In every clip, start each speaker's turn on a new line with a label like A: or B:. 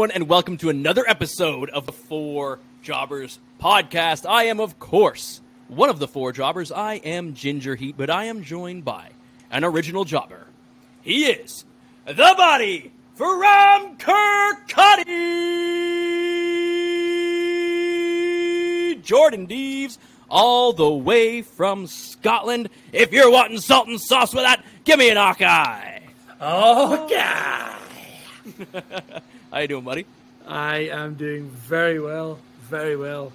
A: everyone, and welcome to another episode of the Four Jobbers podcast. I am, of course, one of the four jobbers. I am Ginger Heat, but I am joined by an original jobber. He is the body for Ram Kirkcaldy, Jordan Deves, all the way from Scotland. If you're wanting salt and sauce with that, give me an Hawkeye.
B: Oh, God.
A: How you doing, buddy?
B: I am doing very well, very well.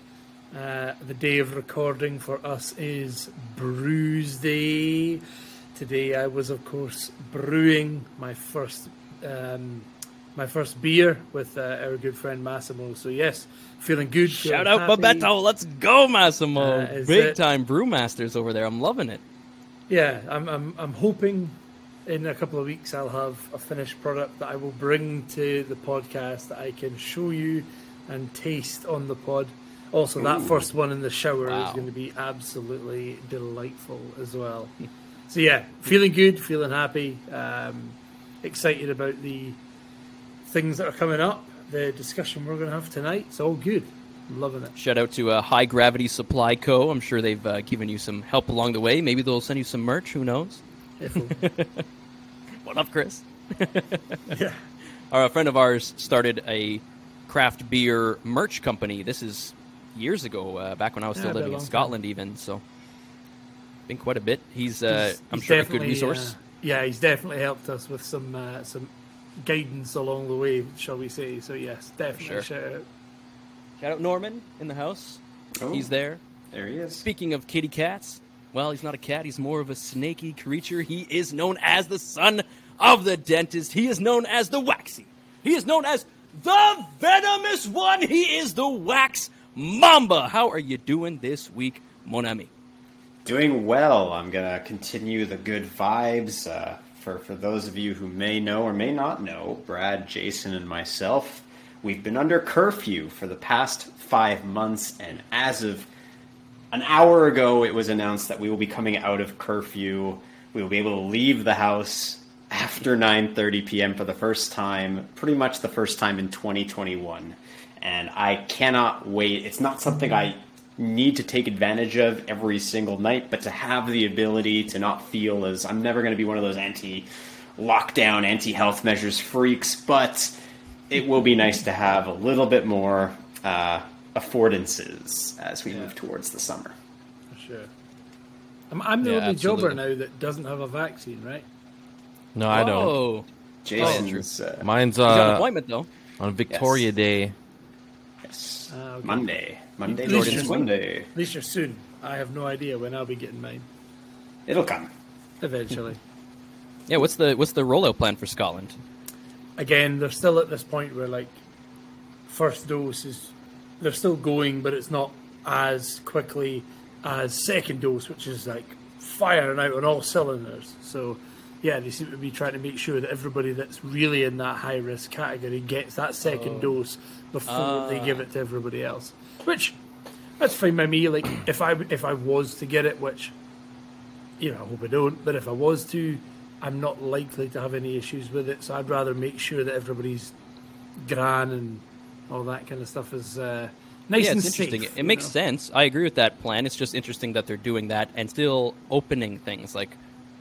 B: Uh, the day of recording for us is Brews Day. Today, I was, of course, brewing my first um, my first beer with uh, our good friend Massimo. So yes, feeling good. feeling
A: Shout out
B: happy.
A: Babetto. Let's go, Massimo.
B: Uh,
A: Big
B: it-
A: time brewmasters over there. I'm loving it.
B: Yeah, I'm, I'm, I'm hoping in a couple of weeks I'll have a finished product that I will bring to the podcast that I can show you and taste on the pod. Also, that first one in the shower
A: Wow.
B: is going to be absolutely delightful as well. so, yeah, feeling good, feeling happy, um, excited about the things that are coming up, the discussion we're going to have tonight. It's all good. I'm loving it.
A: Shout out to uh, High Gravity Supply Co. I'm sure they've uh, given you some help along the way. Maybe they'll send you some merch. Who knows?
B: If we-
A: What up, Chris?
B: yeah.
A: Our, a friend of ours started a craft beer merch company. This is years ago, uh, back when I was still
B: Yeah,
A: living in
B: long time.
A: Scotland, even. So, been quite a bit. He's, uh,
B: He's-
A: I'm
B: he's
A: sure, a good
B: definitely,
A: resource.
B: uh, yeah, he's definitely helped us with some uh, some guidance along the way, shall we say? So yes, definitely
A: Sure.
B: shout out.
A: Shout out Norman in the house.
C: Oh.
A: He's there.
C: There he is.
A: Speaking of kitty cats, well, he's not a cat. He's more of a snaky creature. He is known as the son of the dentist. He is known as the Waxy. He is known as the venomous one. He is the Wax Mamba. How are you doing this week, mon ami?
C: Doing well. I'm gonna continue the good vibes. Uh, for for those of you who may know or may not know, Brad, Jason, and myself, we've been under curfew for the past five months, and as of an hour ago, it was announced that we will be coming out of curfew. We will be able to leave the house after 9:30 p.m. for the first time, pretty much the first time in 2021. And I cannot wait. It's not something I need to take advantage of every single night, but to have the ability to not feel as I'm never going to be one of those anti lockdown, anti health measures freaks, but it will be nice to have a little bit more uh, affordances as we move towards the summer.
B: For sure. I'm, I'm the
A: Yeah,
B: only jobber now that doesn't have a vaccine, right?
D: No, I don't.
A: Oh,
C: Jason's uh,
D: Mine's
A: he's an
D: uh,
A: appointment though.
D: on Victoria
C: Yes.
D: Day.
C: yes.
B: Ah, okay.
C: Monday. Monday,
B: At least
C: Jordan's
B: you're-
C: Monday.
B: At least you're soon. I have no idea when I'll be getting mine.
C: It'll come.
B: Eventually.
A: Yeah, what's the what's the rollout plan for Scotland?
B: Again, they're still at this point where like first dose is they're still going, but it's not as quickly as second dose, which is like firing out on all cylinders. So yeah, they seem to be trying to make sure that everybody that's really in that high risk category gets that second oh. dose before they give it ah. to everybody else. Which that's fine by me. Like if I if I was to get it, which you know I hope I don't, but if I was to, I'm not likely to have any issues with it. So I'd rather make sure that everybody's gran and all that kind of stuff is uh, nice
A: yeah,
B: and
A: it's interesting.
B: safe.
A: It, it makes
B: know?
A: sense. I agree with that plan. It's just interesting that they're doing that and still opening things like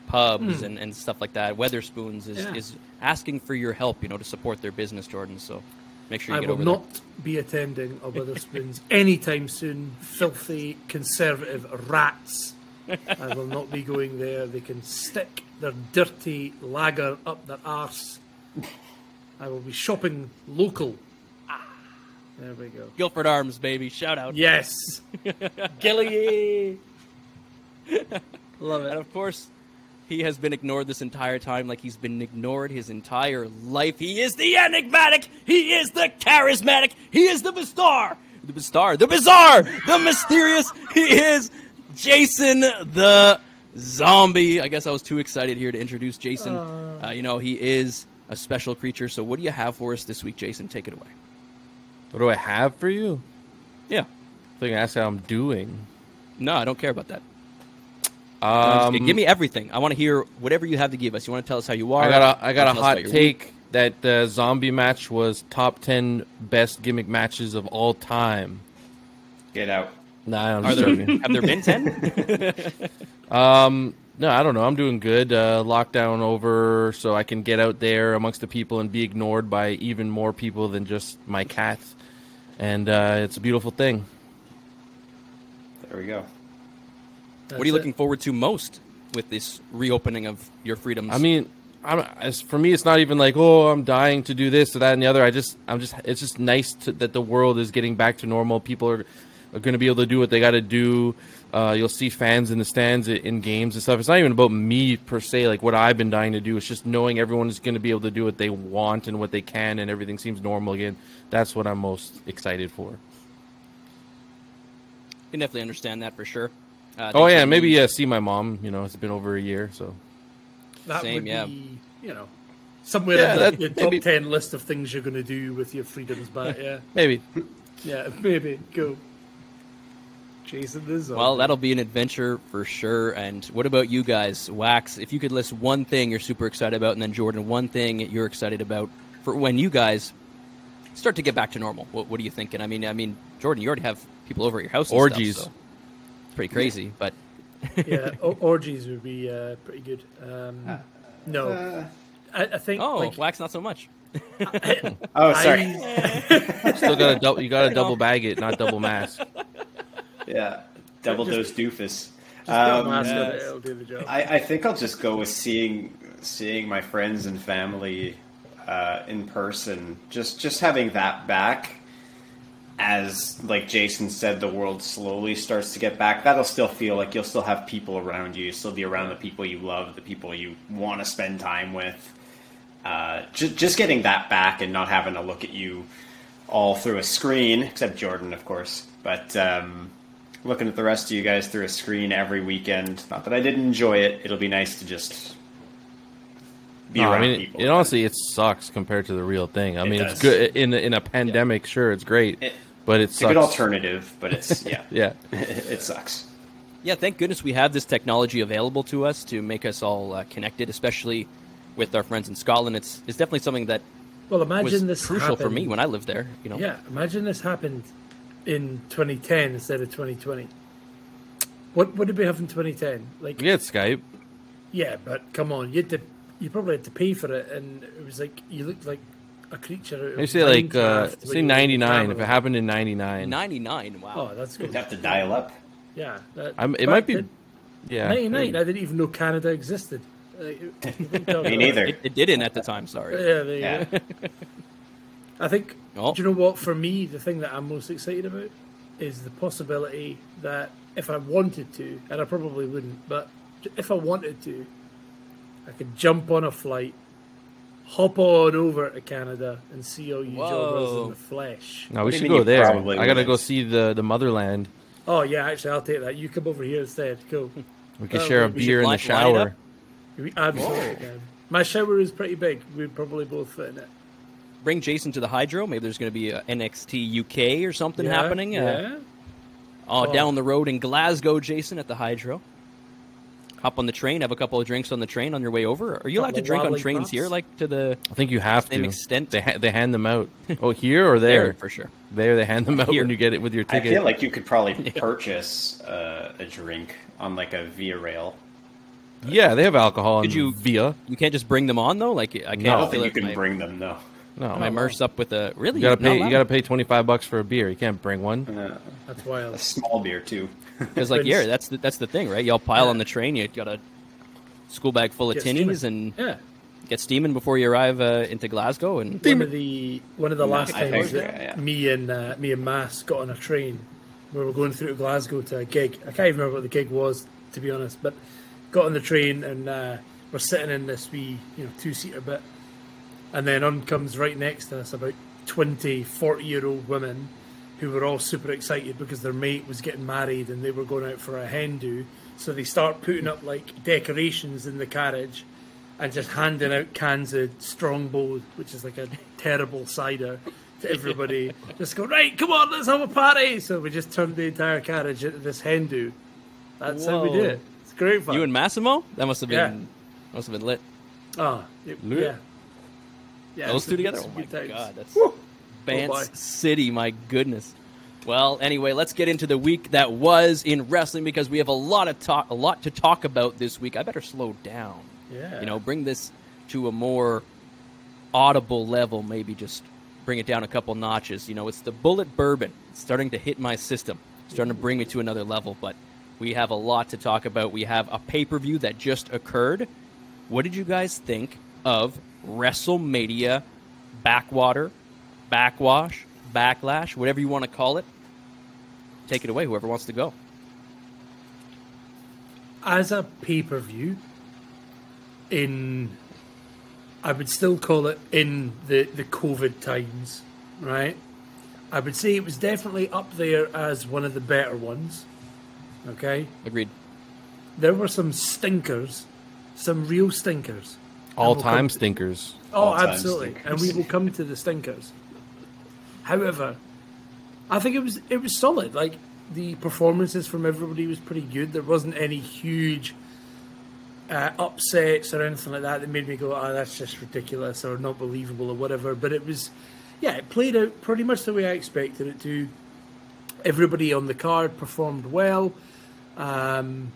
A: pubs and, and stuff like that. Wetherspoons is.
B: Yeah.
A: is asking for your help, you know, to support their business, Jordan. So make sure you
B: I
A: get
B: will
A: over
B: not be attending a Wetherspoons anytime soon. Filthy conservative rats. I will not be going there. They can stick their dirty lager up their arse. I will be shopping local. There we go.
A: Guildford Arms, baby. Shout out.
B: Yes. Gilly. Love it.
A: And of course, he has been ignored this entire time, like he's been ignored his entire life. He is the enigmatic. He is the charismatic. He is the bizarre. The bizarre. The bizarre. The mysterious. He is Jason the zombie. I guess I was too excited here to introduce Jason. Uh, you know, he is a special creature. So, what do you have for us this week, Jason? Take it away.
D: What do I have for you?
A: Yeah.
D: I think that's how I'm doing.
A: No, I don't care about that.
D: Um,
A: give me everything. I want to hear whatever you have to give us. You want to tell us how you are?
D: I got a I got a
A: tell us
D: hot take
A: week.
D: that uh, zombie match was top ten best gimmick matches of all time.
C: Get out.
D: Nah, I'm
A: Are
D: just
A: there
D: joking.
A: have there been ten?
D: Um, no, I don't know. I'm doing good. Uh, lockdown over, so I can get out there amongst the people and be ignored by even more people than just my cats, and uh, it's a beautiful thing.
C: There we go.
A: what are you
B: it.
A: looking forward to most with this reopening of your freedoms?
D: I mean, I'm, as for me, it's not even like oh, I'm dying to do this or that and the other. I just, I'm just, it's just nice to, that the world is getting back to normal. People are, are going to be able to do what they got to do. Uh, you'll see fans in the stands in games and stuff. It's not even about me per se, like what I've been dying to do. It's just knowing everyone is going to be able to do what they want and what they can, and everything seems normal again. That's what I'm most excited for.
A: can definitely understand that for sure. Uh,
D: Oh yeah, maybe
A: being-
D: uh, see my mom. You know, it's been over a year, so
B: That
A: Same,
B: would
A: yeah.
B: be, you know, somewhere
D: Yeah,
B: in
D: that-
B: the, your top
D: maybe-
B: ten list of things you're going to do with your freedoms back. Yeah,
D: maybe.
B: yeah, maybe go. Jason the zombie.
A: Well, that'll be an adventure for sure. And what about you guys, Wax? If you could list one thing you're super excited about, and then Jordan, one thing you're excited about for when you guys start to get back to normal. What, what are you thinking? I mean, I mean, Jordan, you already have people over at your house. and
D: Orgies.
A: Stuff, so it's pretty crazy, but
B: yeah, o- orgies would be uh, pretty good. Um, no,
C: Uh,
B: I, I think.
A: oh,
B: like,
A: Wax, not so much.
C: oh, sorry.
B: I-
D: Still got to dou- you got to double bag it, not double mask.
C: Yeah. Double dose doofus.
B: just
C: Um,
B: mask on
C: uh,
B: it, it'll do the job.
C: I, I think I'll just go with seeing seeing my friends and family uh, in person. Just just having that back. As like Jason said, the world slowly starts to get back. That'll still feel like you'll still have people around you. You'll still be around the people you love, the people you want to spend time with. Uh, just just getting that back and not having to look at you all through a screen, except Jordan, of course. But um, looking at the rest of you guys through a screen every weekend. Not that I didn't enjoy it. It'll be nice to just be
D: No, I
C: around
D: mean,
C: people.
D: it honestly it sucks compared to the real thing. I
C: It
D: mean,
C: does.
D: it's good in in a pandemic. Sure, it's great,
C: It-
D: but it
C: it's a
D: sucks.
C: good alternative, but it's yeah,
D: Yeah,
C: it sucks.
A: Yeah, thank goodness we have this technology available to us to make us all uh, connected, especially with our friends in Scotland. It's it's definitely something that
B: well,
A: was
B: imagine this
A: crucial for me when I lived there. You know,
B: Yeah, imagine this happened in 2010 instead of 2020. What what did we have in 2010? Like,
D: we had Skype.
B: yeah, but come on, you had to, you probably had to pay for it, and it was like you looked like a creature. Out of
D: You say like uh, say
B: you were
D: ninety
B: in
D: nine. If it happened in
A: 99. 99, Wow.
B: oh, that's good.
C: You'd have to dial up.
B: Yeah, that,
D: I'm, it might be.
B: then,
D: Yeah,
B: 99. I didn't even know Canada existed. Like, you can tell
C: Me neither.
A: It, it didn't at the time. Sorry.
B: Yeah, there you
C: Yeah.
B: go. I think.
A: Oh.
B: Do you know what? For me, the thing that I'm most excited about is the possibility that if I wanted to, and I probably wouldn't, but if I wanted to, I could jump on a flight, hop on over to Canada, and see all you jobbers in the flesh.
D: No, we
C: What
D: should go there. I gotta go
C: wouldn't?
D: see the the motherland.
B: Oh yeah, actually, I'll take that. You come over here instead. Cool.
D: We could
B: Oh,
D: share a beer in the
A: line- line it up.
D: shower.
B: We absolutely can. My shower is pretty big. We'd probably both fit in it.
A: Bring Jason to the Hydro. Maybe there's going to be a NXT UK or something
B: Yeah,
A: happening. Uh,
B: Yeah.
A: oh,
B: Oh.
A: down the road in Glasgow, Jason at the Hydro. Hop on the train, have a couple of drinks on the train on your way over. Are you allowed to drink on trains
B: pops.
A: here, like to the
D: I think you have
A: Same
D: to.
A: extent?
D: They ha- they hand them out. Oh, here or
A: there
D: there?
A: for sure?
D: There, they hand them out
A: Here.
D: when you get it with your ticket.
C: I feel like you could probably purchase uh, a drink on like a Via Rail.
D: yeah, they have alcohol
A: Could you-
D: Via.
A: You can't just bring them on though. Like I can't.
D: No.
C: I don't think you can
A: my,
C: bring them. No.
D: No,
A: my immerse up with a really.
D: you gotta pay. You gotta pay twenty five bucks for a beer. You can't bring one.
C: Uh,
B: That's wild.
C: a small beer too.
A: Because like yeah, that's the, that's the thing, right? Y'all pile
B: Yeah.
A: on the train. You got a school bag full of
B: Get
A: tinnies
B: steaming.
A: and
B: Yeah.
A: get steaming before you arrive uh, into Glasgow. And
B: One of the one of the last
C: I
B: times
C: think,
B: that
C: yeah, yeah.
B: me and uh, me and Mass got on a train, we were going through to Glasgow to a gig. I can't even remember what the gig was, to be honest. But got on the train and uh, we're sitting in this wee, you know, two seater bit, and then on comes right next to us about 20, 40 year old women who were all super excited because their mate was getting married and they were going out for a hen do. So they start putting up like decorations in the carriage and just handing out cans of Strongbow, which is like a terrible cider, to everybody. just go, right, come on, let's have a party. So we just turned the entire carriage into this hen do. That's how we did it. It's great fun.
A: you and Massimo, that must have been
B: Yeah.
A: must have been lit.
B: Ah, it-
D: Lit.
B: yeah. Yeah,
A: Those
B: it's
A: two together? Oh my
B: times.
A: god, that's
B: Woo!
A: Bance
B: boy.
A: City, my goodness. Well, anyway, let's get into the week that was in wrestling because we have a lot of talk, a lot to talk about this week. I better slow down.
B: Yeah.
A: You know, bring this to a more audible level. Maybe just bring it down a couple notches. You know, it's the Bulleit Bourbon. It's starting to hit my system, starting to bring me to another level. But we have a lot to talk about. We have a pay per view that just occurred. What did you guys think of WrestleMania backwater, backwash, backlash, whatever you want to call it? Take it away, whoever wants to go.
B: as a pay per view, in I would still call it in the the COVID times, right? I would say it was definitely up there as one of the better ones. Okay,
A: Agreed.
B: there were some stinkers, some real stinkers.
D: All
B: And come
D: time
B: to-
D: stinkers.
B: Oh,
C: All-time
B: absolutely,
C: stinkers.
B: and we will come to the stinkers. However, I think it was it was solid. Like the performances from everybody was pretty good. There wasn't any huge uh, upsets or anything like that that made me go, "Oh, that's just ridiculous" or not believable or whatever. But it was, yeah, it played out pretty much the way I expected it to. Everybody on the card performed well. Um,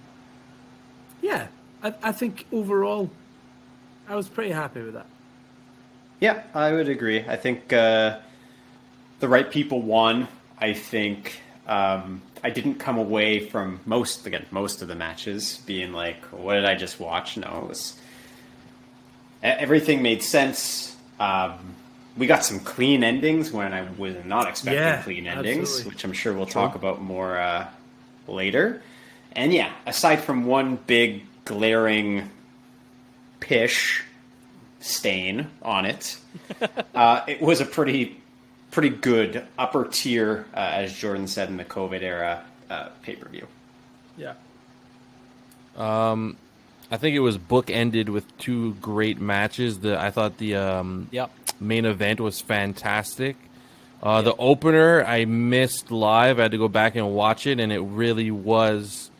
B: yeah, I, I think overall, I was pretty happy with that.
C: Yeah, I would agree. I think uh, the right people won. I think um, I didn't come away from most again most of the matches being like, "What did I just watch?" No, it was everything made sense. Um, we got some clean endings when I was not expecting
B: Yeah,
C: clean endings,
B: absolutely.
C: which I'm sure we'll talk about more uh, later. And yeah, aside from one big glaring pish stain on it, uh, it was a pretty pretty good upper tier, uh, as Jordan said in the COVID era uh, pay per view.
B: Yeah.
D: Um, I think it was bookended with two great matches. The I thought the um,
A: Yep.
D: main event was fantastic. Uh, The opener I missed live. I had to go back and watch it, and it really was.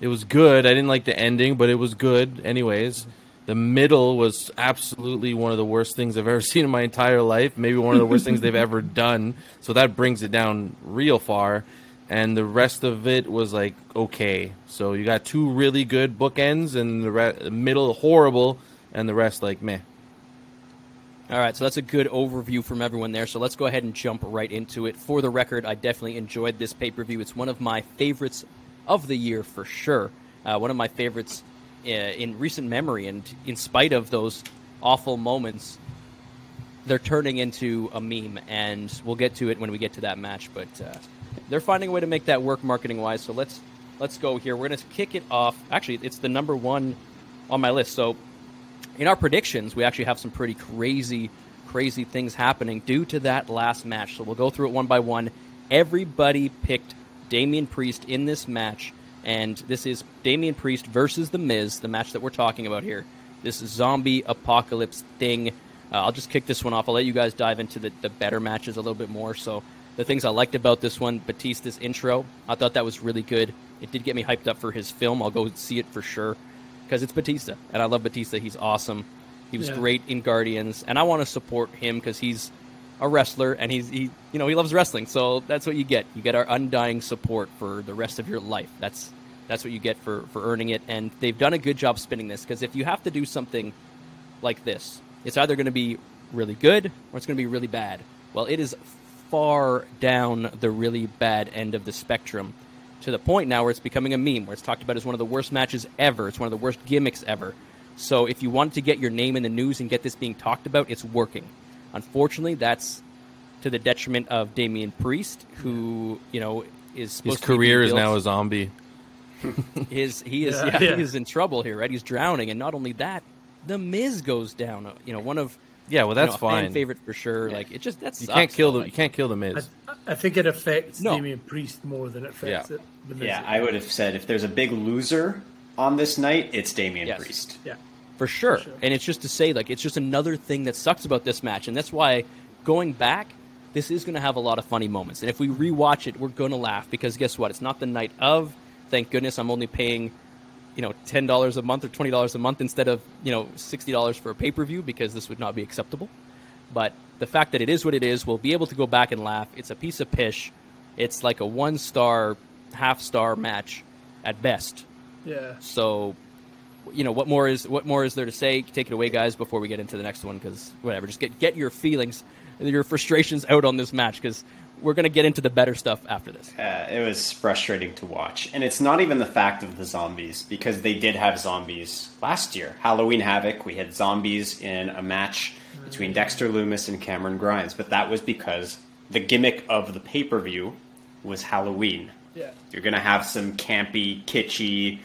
D: It was good. I didn't like the ending, but it was good. Anyways, the middle was absolutely one of the worst things I've ever seen in my entire life. Maybe one of the worst things they've ever done. So that brings it down real far. And the rest of it was like okay. So you got two really good bookends, and the re- middle horrible, and the rest like meh.
A: All right, so that's a good overview from everyone there. So let's go ahead and jump right into it. For the record, I definitely enjoyed this pay per view. It's one of my favorites of the year for sure. Uh, one of my favorites in recent memory, and in spite of those awful moments, they're turning into a meme, and we'll get to it when we get to that match. But uh, they're finding a way to make that work marketing wise. So let's let's go here. We're going to kick it off. Actually, it's the number one on my list. So in our predictions, we actually have some pretty crazy, crazy things happening due to that last match. So we'll go through it one by one. Everybody picked Damian Priest in this match, and this is Damian Priest versus The Miz, the match that we're talking about here. This zombie apocalypse thing. Uh, I'll just kick this one off. I'll let you guys dive into the, the better matches a little bit more. So, the things I liked about this one Batista's intro, I thought that was really good. It did get me hyped up for his film. I'll go see it for sure because it's Batista, and I love Batista. He's awesome. He was
B: Yeah.
A: great in Guardians, and I want to support him because he's a wrestler and he's he you know he loves wrestling. So that's what you get. You get our undying support for the rest of your life. That's that's what you get for for earning it. And they've done a good job spinning this because if you have to do something like this, it's either going to be really good or it's going to be really bad. Well, it is far down the really bad end of the spectrum to the point now where it's becoming a meme, where it's talked about as one of the worst matches ever. It's one of the worst gimmicks ever. So if you want to get your name in the news and get this being talked about, it's working. Unfortunately, that's to the detriment of Damian Priest, who you know is
D: His
A: supposed to be
D: career is now a zombie.
A: his he is
B: Yeah,
A: yeah,
B: yeah.
A: he is in trouble here, right? He's drowning, and not only that, the Miz goes down. uh, You know, one of
D: Yeah, well,
A: you
D: that's
A: know, a fan
D: fine.
A: favorite for sure. Like it just that's
D: You can't kill the you can't kill the Miz.
B: I, I think it affects
A: No.
B: Damian Priest more than it affects
D: Yeah.
B: it. the Miz.
C: Yeah, I would have said if there's a big loser on this night, it's Damian
A: Yes.
C: Priest.
B: Yeah.
A: for sure.
B: sure.
A: And it's just to say, like, it's just another thing that sucks about this match, and that's why going back, this is going to have a lot of funny moments. And if we rewatch it, we're going to laugh because guess what? It's not the night of. Thank goodness I'm only paying, you know, ten dollars a month or twenty dollars a month instead of you know sixty dollars for a pay per view because this would not be acceptable. But the fact that it is what it is, we'll be able to go back and laugh. It's a piece of pish. It's like a one star, half star match at best.
B: Yeah.
A: So, you know, what more is what more is there to say? Take it away, guys, before we get into the next one, because whatever. Just get get your feelings, your frustrations out on this match, because we're gonna get into the better stuff after this.
C: Uh, it was frustrating to watch. And it's not even the fact of the zombies, because they did have zombies last year. Halloween Havoc, we had zombies in a match between Dexter Lumis and Cameron Grimes, but that was because the gimmick of the pay per view was Halloween.
B: Yeah.
C: You're going to have some campy, kitschy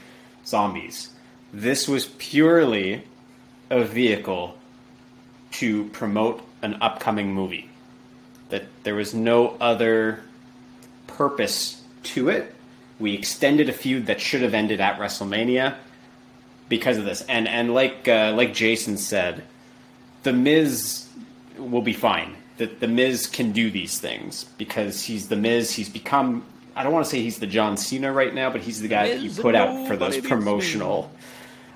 C: zombies. This was purely a vehicle to promote an upcoming movie. That there was no other purpose to it. We extended a feud that should have ended at WrestleMania because of this. And and like uh, like Jason said, the Miz will be fine. The the Miz can do these things because he's the Miz. He's become. I don't want to say he's the John Cena right now, but he's the guy that you put out for those promotional.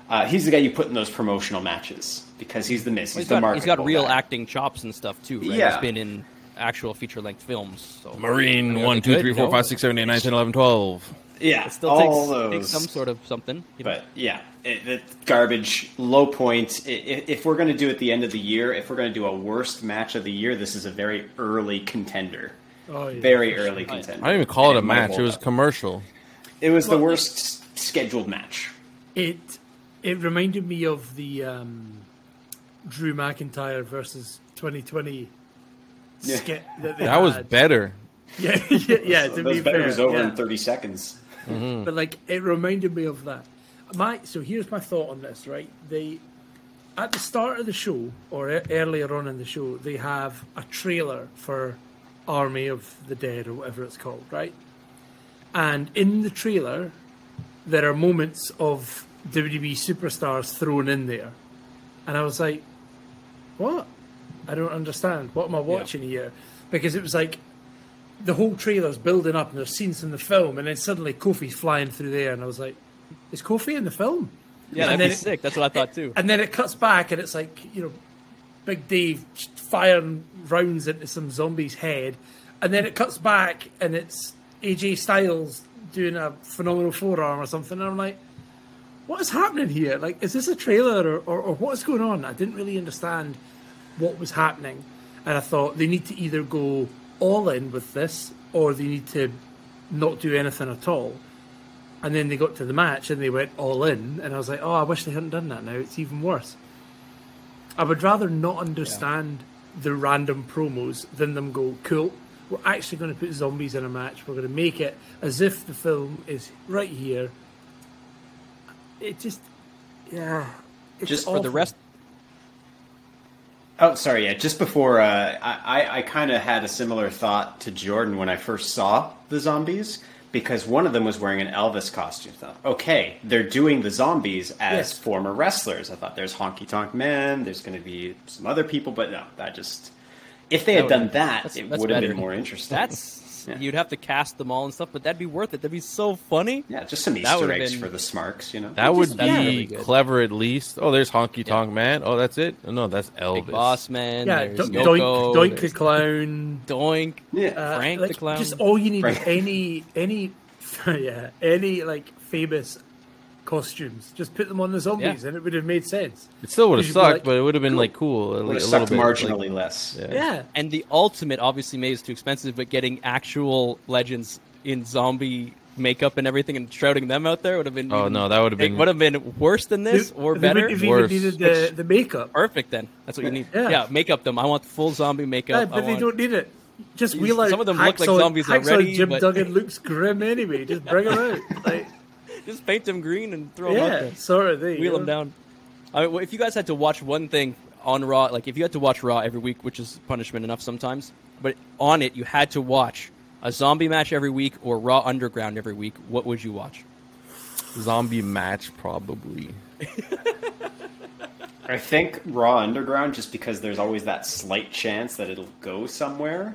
C: Uh, he's the guy you put in those promotional matches because he's the Miz. He's,
A: He's
C: the
A: got,
C: market.
A: he's got real acting chops and stuff too. Right?
C: Yeah.
A: He's been in actual feature length films. So
D: Marine
A: Are
D: one two
A: good?
D: three four
A: No?
D: five six seven eight nine ten eleven twelve.
C: Yeah,
A: It still
C: all
A: takes,
C: those.
A: takes some sort of something. You know?
C: But yeah, it, it, garbage, low point. I- i- If we're going to do it at the end of the year, if we're going to do a worst match of the year, this is a very early contender.
B: Oh, yeah.
C: Very early contender.
D: I don't even call it a match. It was
C: up.
D: commercial.
C: It was the worst s- scheduled match.
B: It it reminded me of the um, Drew McIntyre versus 2020
C: Yeah.
B: skit that they
D: That was better.
B: Yeah, yeah, yeah. To
C: Those
B: be
C: bet
B: fair,
C: was over
B: yeah.
C: in 30 seconds. Mm-hmm.
B: but like it reminded me of that. My so here's my thought on this. Right, they at the start of the show or earlier on in the show, they have a trailer for Army of the Dead or whatever it's called, right? And in the trailer, there are moments of WWE superstars thrown in there, and I was like, "What? I don't understand. What am I watching here?" Because it was like the whole trailer's building up and there's scenes in the film, and then suddenly Kofi's flying through there, and I was like, "Is Kofi in the film?"
A: yeah,
B: and
A: that'd
B: then
A: be sick. That's what I thought too.
B: And then it cuts back, and it's like you know, Big Dave firing rounds into some zombie's head, and then it cuts back, and it's AJ Styles doing a phenomenal forearm or something. And I'm like, what is happening here? Like, is this a trailer or, or, or what's going on? I didn't really understand what was happening, and I thought they need to either go all in with this or they need to not do anything at all. And then they got to the match and they went all in, and I was like, oh, I wish they hadn't done that. Now it's even worse. I would rather not understand the random promos than them go, cool. We're actually going to put zombies in a match. We're going to make it as if the film is right here. It just, yeah. It's
C: Just
A: For the rest,
C: Oh, sorry. Yeah, just before uh, I, I, kind of had a similar thought to Jordan when I first saw the zombies because one of them was wearing an Elvis costume. I thought, okay, they're doing the zombies as
B: Yes.
C: former wrestlers. I thought there's Honky Tonk Man, there's going to be some other people, but no, that just if they had done that,
A: that's-
C: it would have been more interesting.
A: that's
C: Yeah.
A: you'd have to cast them all and stuff, but that'd be worth it. That'd be so funny.
C: yeah, just some
A: That
C: Easter
A: would've
C: eggs
A: been-
C: for the Smarks, you know.
D: That would
A: That's
D: be
A: really
D: clever at least. Oh, there's Honky Tonk Man. Oh, that's it. No, that's Elvis.
A: Big Boss Man.
B: Yeah,
A: there's
B: do- Doink,
A: Yoko,
B: Doink the Clown.
A: Doink.
C: Yeah.
B: Uh,
A: Frank
B: like,
A: the Clown.
B: Just all you need is
C: Frank.
B: any any yeah any like famous costumes. Just put them on the zombies,
A: Yeah.
B: and it would have made sense.
D: It still would have
B: You'd be
D: sucked,
B: like,
D: but it would have been
B: cool.
D: like cool. A,
C: Would
D: a
C: have
D: little
C: sucked
D: bit.
C: marginally
D: like-
C: less.
D: Yeah.
B: Yeah,
A: And the ultimate, obviously, maybe is too expensive, but getting actual legends in zombie makeup and everything and shrouding them out there would have been.
D: Oh,
A: even-
D: no, that would have been-
A: would have been worse than this
B: They-
A: or
B: they
A: better.
B: wouldn't have
D: Worse.
B: even needed the, the makeup.
A: Perfect then. That's what you need.
B: Yeah.
A: Yeah, make up them. I want full zombie
B: Yeah,
A: makeup. I
B: but they
A: want-
B: don't need it. Just realize
A: Some
B: wheel out.
A: of them look like
B: Hacksaw-
A: zombies
B: Hacksaw
A: already,
B: Jim
A: but-
B: Duggan looks grim anyway. Just bring him out. Like,
A: Just paint them green and throw them out
B: yeah,
A: there.
B: sort of. There you
A: Wheel
B: go.
A: them down. I mean, if you guys had to watch one thing on Raw, like if you had to watch Raw every week, which is punishment enough sometimes, but on it you had to watch a zombie match every week or Raw Underground every week, what would you watch?
D: Zombie match, probably.
C: I think Raw Underground, just because there's always that slight chance that it'll go somewhere.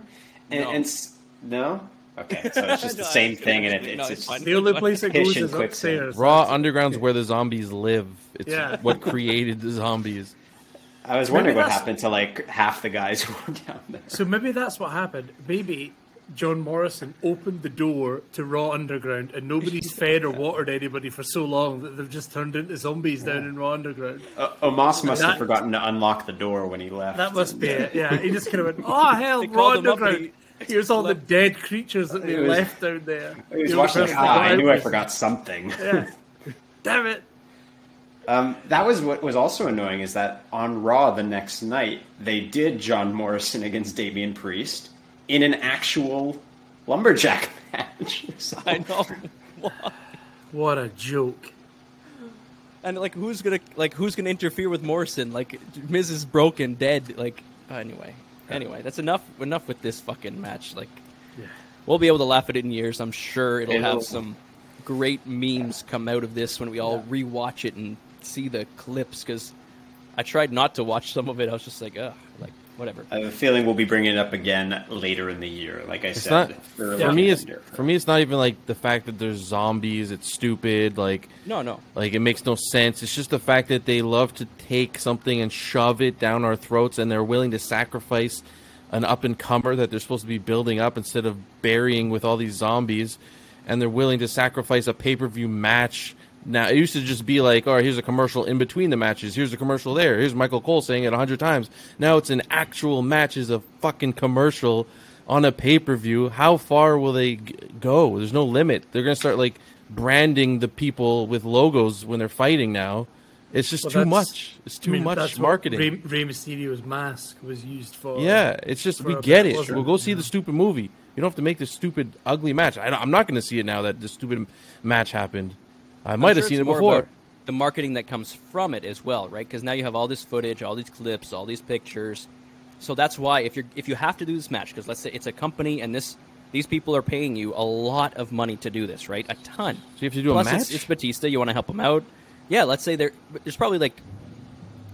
C: And,
A: No.
C: and no, okay, so it's just the
A: No,
C: same thing, and it, it's,
A: it's
C: it's
A: fine.
B: The only place it goes is upstairs.
D: Raw Underground's where the zombies live. It's
B: Yeah.
D: what created the zombies.
C: I was wondering
B: Maybe
C: what happened to like half the guys who were down there.
B: So maybe that's what happened. Maybe John Morrison opened the door to Raw Underground, and nobody's fed or watered anybody for so long that they've just turned into zombies down in Raw Underground.
C: Uh, Omos must
B: That-
C: have forgotten to unlock the door when he left.
B: That must be it. Yeah, he just kind of went, "Oh hell,
A: They
B: Raw
A: called up
B: Underground."
A: And
B: Here's all the dead creatures that they
C: was-
B: left down there.
C: He was
B: You're
C: watching
B: the
C: ah, I knew I forgot something.
B: Yeah. Damn it.
C: Um, that was what was also annoying is that on Raw the next night they did John Morrison against Damian Priest in an actual lumberjack match. So-
A: I know.
B: What a joke.
A: And like, who's gonna like who's gonna interfere with Morrison? Like, Miz is broken, dead. Like, anyway, anyway, that's enough. Enough with this fucking match. Like,
B: Yeah.
A: we'll be able to laugh at it in years. I'm sure it'll
C: It'll-
A: have some great memes come out of this when we all rewatch it and see the clips. Because I tried not to watch some of it. I was just like, ugh, like whatever.
C: I have a feeling we'll be bringing it up again later in the year. Like I
D: It's
C: said,
D: not
C: early
D: for me. It's
C: calendar.
D: for me. It's not even like the fact that there's zombies. It's stupid. Like
A: No, no.
D: Like it makes no sense. It's just the fact that they love to take something and shove it down our throats, and they're willing to sacrifice an up and comer that they're supposed to be building up instead of burying with all these zombies, and they're willing to sacrifice a pay per view match. Now it used to just be like, all right, here's a commercial in between the matches. Here's a commercial there. Here's Michael Cole saying it a hundred times. Now it's an actual match, is a fucking commercial on a pay per view. How far will they g- go? There's no limit. They're gonna start like branding the people with logos when they're fighting now. It's just
B: Well,
D: too much. It's too
B: I mean,
D: much marketing.
B: Rey, Rey Mysterio's mask was used for.
D: yeah, it's just we get it. We'll go see the stupid movie. You don't have to make this stupid ugly match. I, am not going to see it now that this stupid match happened. I might
A: I'm
D: have seen it before.
A: The marketing that comes from it as well, right? Because now you have all this footage, all these clips, all these pictures. So that's why if you're if you have to do this match, because let's say it's a company and this these people are paying you a lot of money to do this, right? A ton.
D: So you have to do a match?
A: It's, it's Batista. You want to help him out. Yeah, let's say there. There's probably like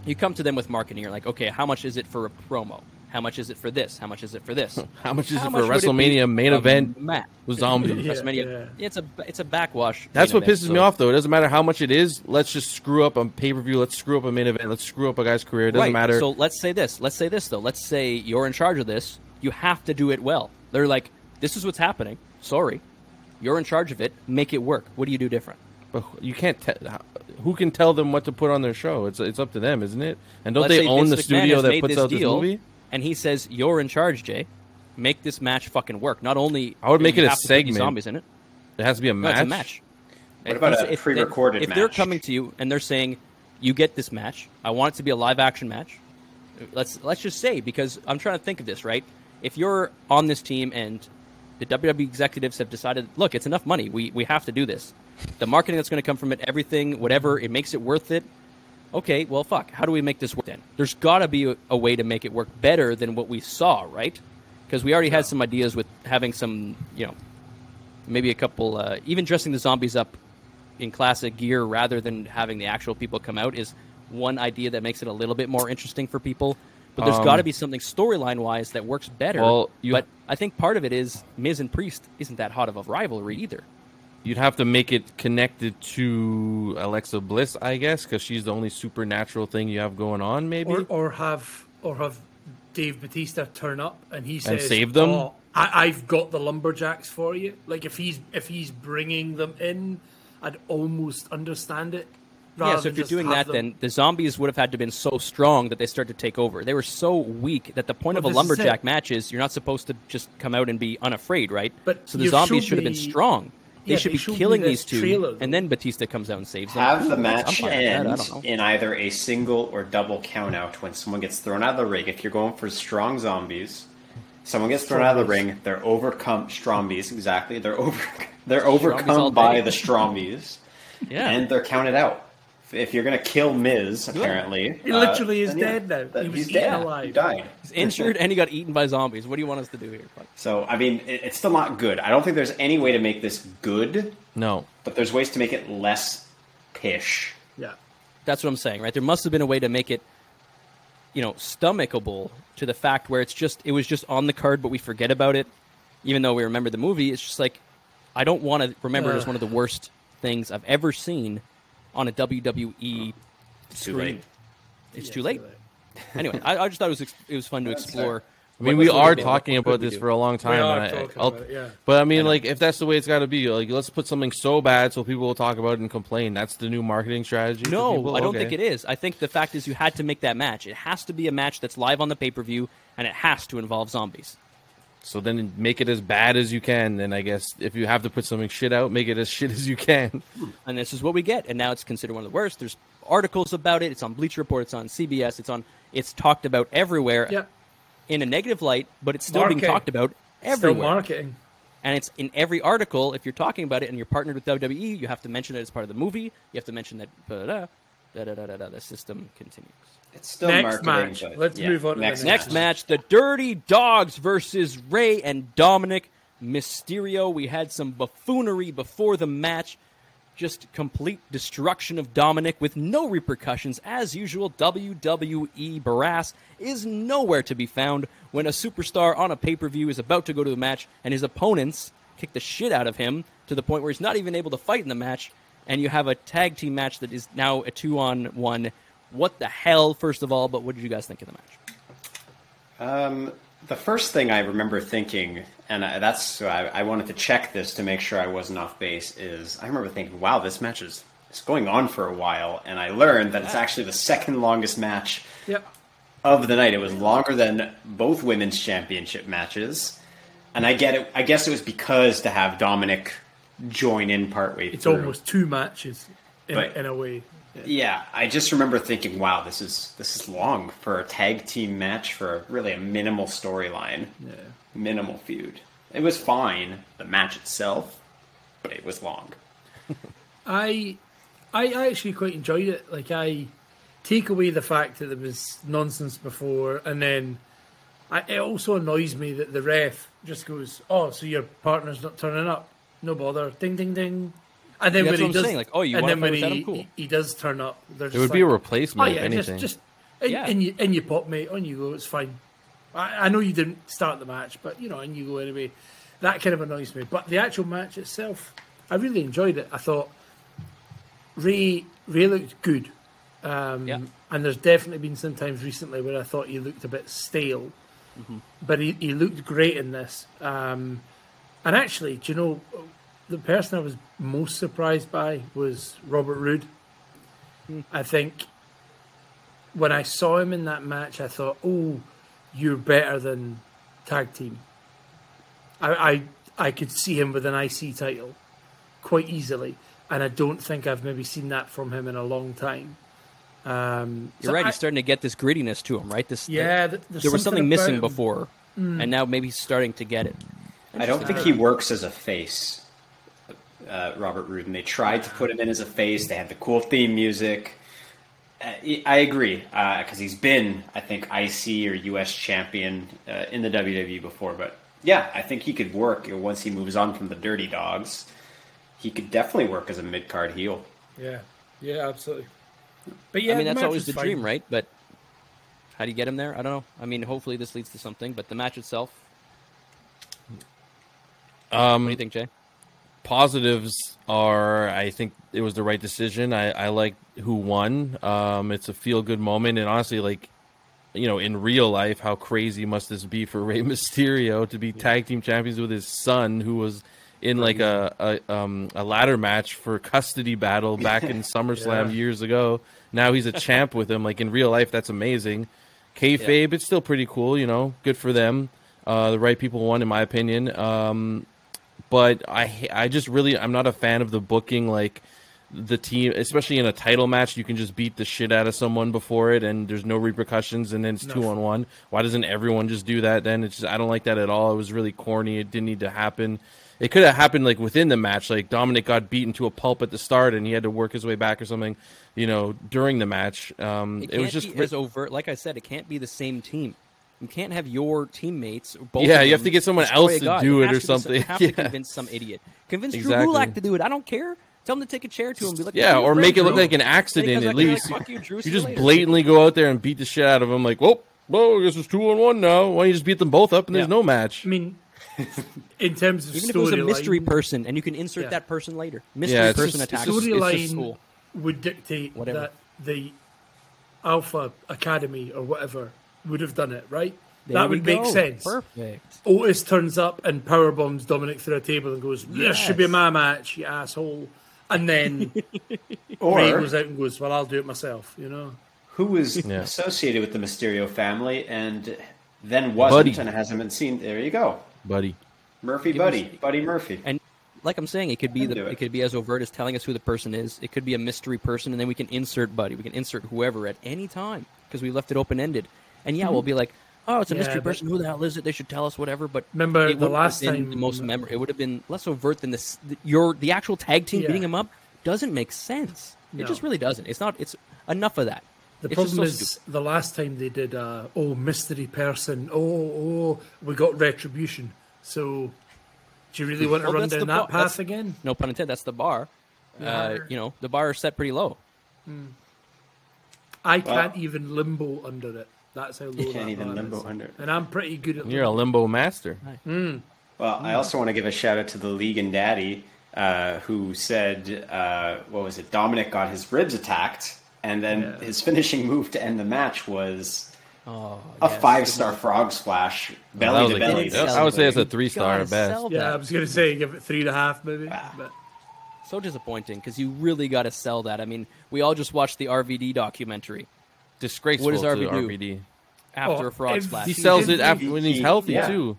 A: you come to them with marketing. You're like, okay, how much is it for a promo? How much is it for this? How much is it for this?
D: How much is
A: How
D: it for a
A: much it
D: WrestleMania main event
A: Matt
D: with zombies?
B: Yeah.
A: WrestleMania. It's a it's a backwash.
D: That's what
A: event,
D: pisses me off, though. It doesn't matter how much it is. Let's just screw up a pay per view. Let's screw up a main event. Let's screw up a guy's career. It doesn't
A: right.
D: matter.
A: So let's say this. Let's say this though. Let's say you're in charge of this. You have to do it well. They're like, this is what's happening. Sorry, you're in charge of it. Make it work. What do you do different?
D: But you can't. Te- who can tell them what to put on their show? It's it's up to them, isn't it? And don't
A: Let's
D: they own
A: Vince
D: the
A: McMahon
D: studio that puts
A: this
D: out this movie?
A: And he says, "You're in charge, Jay. Make this match fucking work. Not only
D: I would make it a
A: have to put these
D: segment.
A: zombies in it.
D: It has to be a
A: No,
D: match.
A: it's a match.
C: What
A: If
C: about
A: you
C: a
A: say- if they-
C: pre-recorded
A: If they're
C: match?
A: coming to you and they're saying, "You get this match. I want it to be a live action match." Let's let's just say because I'm trying to think of this right. If you're on this team and the WWE executives have decided, look, it's enough money. We we have to do this. The marketing that's going to come from it, everything, whatever, it makes it worth it. Okay, well, fuck. How do we make this work then? There's got to be a, a way to make it work better than what we saw, right? Because we already had some ideas with having some, you know, maybe a couple, uh, even dressing the zombies up in classic gear rather than having the actual people come out is one idea that makes it a little bit more interesting for people. But there's
D: Um,
A: got to be something storyline wise that works better.
D: Well, you-
A: but I think part of it is Miz and Priest isn't that hot of a rivalry either.
D: You'd have to make it connected to Alexa Bliss, I guess, because she's the only supernatural thing you have going on. Maybe.
B: Or, or have or have Dave Batista turn up and he says,
D: save them?
B: "Oh, I, I've got the lumberjacks for you." Like if he's if he's bringing them in, I'd almost understand it. rather
A: yeah, so if you're doing that,
B: them-
A: then the zombies would have had to been so strong that they start to take over. They were so weak that the point
B: Well,
A: of a lumberjack
B: it.
A: match is you're not supposed to just come out and be unafraid, right?
B: But
A: so the zombies should have been
B: me-
A: strong. They
B: Yeah,
A: should
B: they
A: be
B: showed me
A: killing
B: this
A: these two,
B: trailer,
A: and then Batista comes out and saves them.
C: Have the match
A: fine with that, I
C: end in either a single or double countout when someone gets thrown out of the ring. If you're going for strong zombies, someone gets thrown out of the ring. They're overcome. Strombies, exactly. They're over. They're overcome by the Strombies,
A: Yeah,
C: and they're counted out. If you're gonna kill Miz, apparently
B: He
C: uh,
B: literally is
C: then yeah,
B: dead now.
C: that-
B: He was
C: he's dead.
B: alive.
C: He died.
A: he's injured and he got eaten by zombies. What do you want us to do here? Fuck.
C: So I mean, it, it's still not good. I don't think there's any way to make this good,
D: no.
C: but there's ways to make it less pish.
B: Yeah.
A: That's what I'm saying, right? There must have been a way to make it, you know, stomachable to the fact where it's just it was just on the card, but we forget about it, even though we remember the movie. It's just like I don't want to remember it as one of the worst things I've ever seen on a WWE oh,
C: Too
A: screen.
C: late.
A: It's
B: Yeah,
A: too late.
B: too late.
A: Anyway, I, I just thought it was ex- it was fun to explore.
D: I mean,
A: what-
D: we are talking
A: what
D: about this
A: do.
D: for a long time.
B: are
D: and I-
B: talking about it, yeah.
D: But I mean, like, if that's the way it's got to be, like, let's put something so bad so people will talk about it and complain. That's the new marketing strategy.
A: No. I don't
D: Okay.
A: think it is. I think the fact is you had to make that match. It has to be a match that's live on the pay per view, and it has to involve zombies.
D: So then make it as bad as you can. And I guess if you have to put something shit out, make it as shit as you can.
A: and this is what we get. And now it's considered one of the worst. There's articles about it. It's on Bleacher Report. It's on CBS. It's on. It's talked about everywhere
B: Yeah.
A: in a negative light, but it's still being talked about everywhere.
B: Still
A: everywhere.
B: marketing.
A: and it's in every article. If you're talking about it and you're partnered with WWE, you have to mention it as part of the movie. You have to mention that. Da da da da da da. da the system continues.
C: It's still
B: Next
C: marketing,
B: match.
C: but
B: Let's
C: yeah,
B: move on to the
C: next
B: next
A: Next match, the Dirty Dogs versus Rey and Dominic Mysterio. We had some buffoonery before the match. Just complete destruction of Dominic with no repercussions. As usual, WWE brass is nowhere to be found when a superstar on a pay per view is about to go to the match and his opponents kick the shit out of him to the point where he's not even able to fight in the match. And you have a tag team match that is now a two on one. What the hell, first of all, but what did you guys think of the match?
C: Um, the first thing I remember thinking, and I, that's so I, I wanted to check this to make sure I wasn't off base, is I remember thinking, wow, this match is it's going on for a while, and I learned that it's actually the second longest match
B: Yep.
C: of the night. It was longer than both women's championship matches, and I get it. I guess it was because to have Dominic join in partway
B: It's
C: through.
B: almost two matches in,
C: But-
B: in a way.
C: Yeah, I just remember thinking, "Wow, this is this is long for a tag team match for really a minimal storyline,
B: Yeah.
C: minimal feud." It was fine, the match itself, but it was long.
B: I, I I actually quite enjoyed it. Like I take away the fact that there was nonsense before, and then I, it also annoys me that the ref just goes, "Oh, so your partner's not turning up? No bother." Ding ding ding. And then
A: Yeah,
B: when he does,
A: saying, like, oh, you
B: and then when he?
A: Cool.
B: he he does turn up, just
D: would be a replacement,
B: Oh yeah,
D: anything.
B: just just in,
A: Yeah.
B: in, you, in you pop, mate. On you go. It's fine. I, I know you didn't start the match, but you know, in you go anyway. That kind of annoys me. But the actual match itself, I really enjoyed it. I thought Rey Rey looked good, um,
A: Yeah.
B: and there's definitely been some times recently where I thought he looked a bit stale,
A: Mm-hmm.
B: but he, he looked great in this. Um, and actually, do you know, the person I was most surprised by was Robert Roode. I think when I saw him in that match, I thought, "Oh, you're better than tag team." I I, I could see him with an IC title quite easily, and I don't think I've maybe seen that from him in a long time. Um,
A: You're
B: so
A: right.
B: I-
A: He's starting to get this grittiness to him, right? This
B: yeah, th- there's
A: there was something missing
B: him.
A: before, and now maybe he's starting to get it.
C: I don't think he works as a face, uh, Robert Roode. And they tried to put him in as a face. They had the cool theme music. Uh, I agree because he's been, I think, IC or US champion uh, in the WWE before. But yeah, I think he could work you know, once he moves on from the Dirty Dogs. He could definitely work as a mid card heel.
B: Yeah, yeah, absolutely. But yeah,
A: I mean, that's always the
B: fine.
A: dream, right? But how do you get him there? I don't know. I mean, hopefully this leads to something. But the match itself,
D: Um,
A: what do you think, Jay?
D: Positives are I think it was the right decision. I, I like who won. Um, it's a feel good moment, and honestly, like you know, in real life, how crazy must this be for Rey Mysterio to be tag team champions with his son, who was in like a a, um, a ladder match for custody battle back in SummerSlam
B: Yeah.
D: years ago. Now he's a champ with him. Like in real life, that's amazing. Kayfabe, it's still pretty cool. You know, good for them. Uh, the right people won, in my opinion. Um, but I I just really I'm not a fan of the booking like the team especially in a title match you can just beat the shit out of someone before it and there's no repercussions and then it's
B: No.
D: 2 on 1 why doesn't everyone just do that then it's just I don't like that at all it was really corny it didn't need to happen it could have happened like within the match like Dominic got beaten to a pulp at the start and he had to work his way back or something you know during the match um
A: It,
D: it, was just
A: be as overt. Like I said, it can't be the same team. You can't have your teammates. or Both
D: Yeah, you have to get someone else to do
A: It
D: it or
A: to be some-
D: something.
A: have
D: Yeah.
A: to convince some idiot. Convince
D: Exactly.
A: Drew Gulak to do it. I don't care. Tell him to take a chair to him. Be like,
D: yeah, or make it look
A: Drew."
D: like an accident at
A: I can be like,
D: least.
A: "Fuck you, Drew,
D: you
A: you
D: just
A: later."
D: blatantly go out there and beat the shit out of him. Like, whoa, whoa, I guess it's two on one now. Why don't you just beat them both up and there's
A: Yeah.
D: no match?
B: I mean, in terms of
A: Even if it was a
B: storyline-
A: mystery person, and you can insert
B: Yeah.
A: that person later. Mystery
D: Yeah, it's
A: person
D: just-
A: attack.
D: it's
B: storyline
A: cool.
B: would dictate
A: Whatever.
B: that the Alpha Academy or whatever would have done it, right?
A: There
B: that
A: we
B: would make sense.
A: Perfect.
B: Otis turns up and power bombs Dominic through a table and goes, "This should be
A: Yes.
B: my match, you asshole." And then Rey
C: Or
B: goes out and goes, "Well, I'll do it myself," you know.
C: who was
D: Yeah.
C: associated with the Mysterio family and then wasn't
D: Buddy.
C: and hasn't been seen. There you go,
D: buddy.
C: Murphy,
A: It
C: Buddy,
A: was-
C: Buddy Murphy.
A: And like I'm saying, it could be
C: I'd
A: the it.
C: it.
A: could be as overt as telling us who the person is. It could be a mystery person, and then we can insert Buddy. We can insert whoever at any time because we left it open ended. And yeah, we'll be like, oh, it's a
B: Yeah,
A: mystery person. Who the hell is it? They should tell us whatever. But
B: Remember
A: it
B: the last
A: been
B: time-
A: the most memor- It would have been less overt than this. the- Your the actual tag team
B: Yeah.
A: beating him up doesn't make sense.
B: No.
A: It just really doesn't. It's not. It's enough of that.
B: The
A: It's
B: problem
A: so
B: is
A: stupid.
B: the last time they did, uh, oh, mystery person, oh, oh, we got retribution. So, do you really want to
A: Well,
B: run down
A: the
B: that
A: bar- that's-
B: path again?
A: no pun intended. That's the bar. Uh, you know, the bar is set pretty low.
B: I can't even limbo under it. That's how low
C: You can't even limbo
B: is.
C: under.
B: And I'm pretty good at
D: You're a
B: limbo.
D: limbo master.
C: Well, I also want to give a shout out to the league and daddy uh, who said, uh, what was it? Dominic got his ribs attacked, and then
B: Yeah.
C: his finishing move to end the match was
A: Oh,
C: a
A: yes.
C: five star frog splash, belly
D: was
C: to belly.
D: I would say it's a three star
A: Gotta
D: at best.
B: Yeah. I was going to say give it three and a half maybe.
C: Ah.
B: But
A: so disappointing because you really got to sell that. I mean, we all just watched the RVD documentary
D: Disgraceful
A: What does
D: to
A: RVD do?
D: Oh,
A: after
B: Oh,
A: a frog
B: if-
A: splash.
D: He
B: He
D: sells it after when he's healthy
C: yeah.
D: too.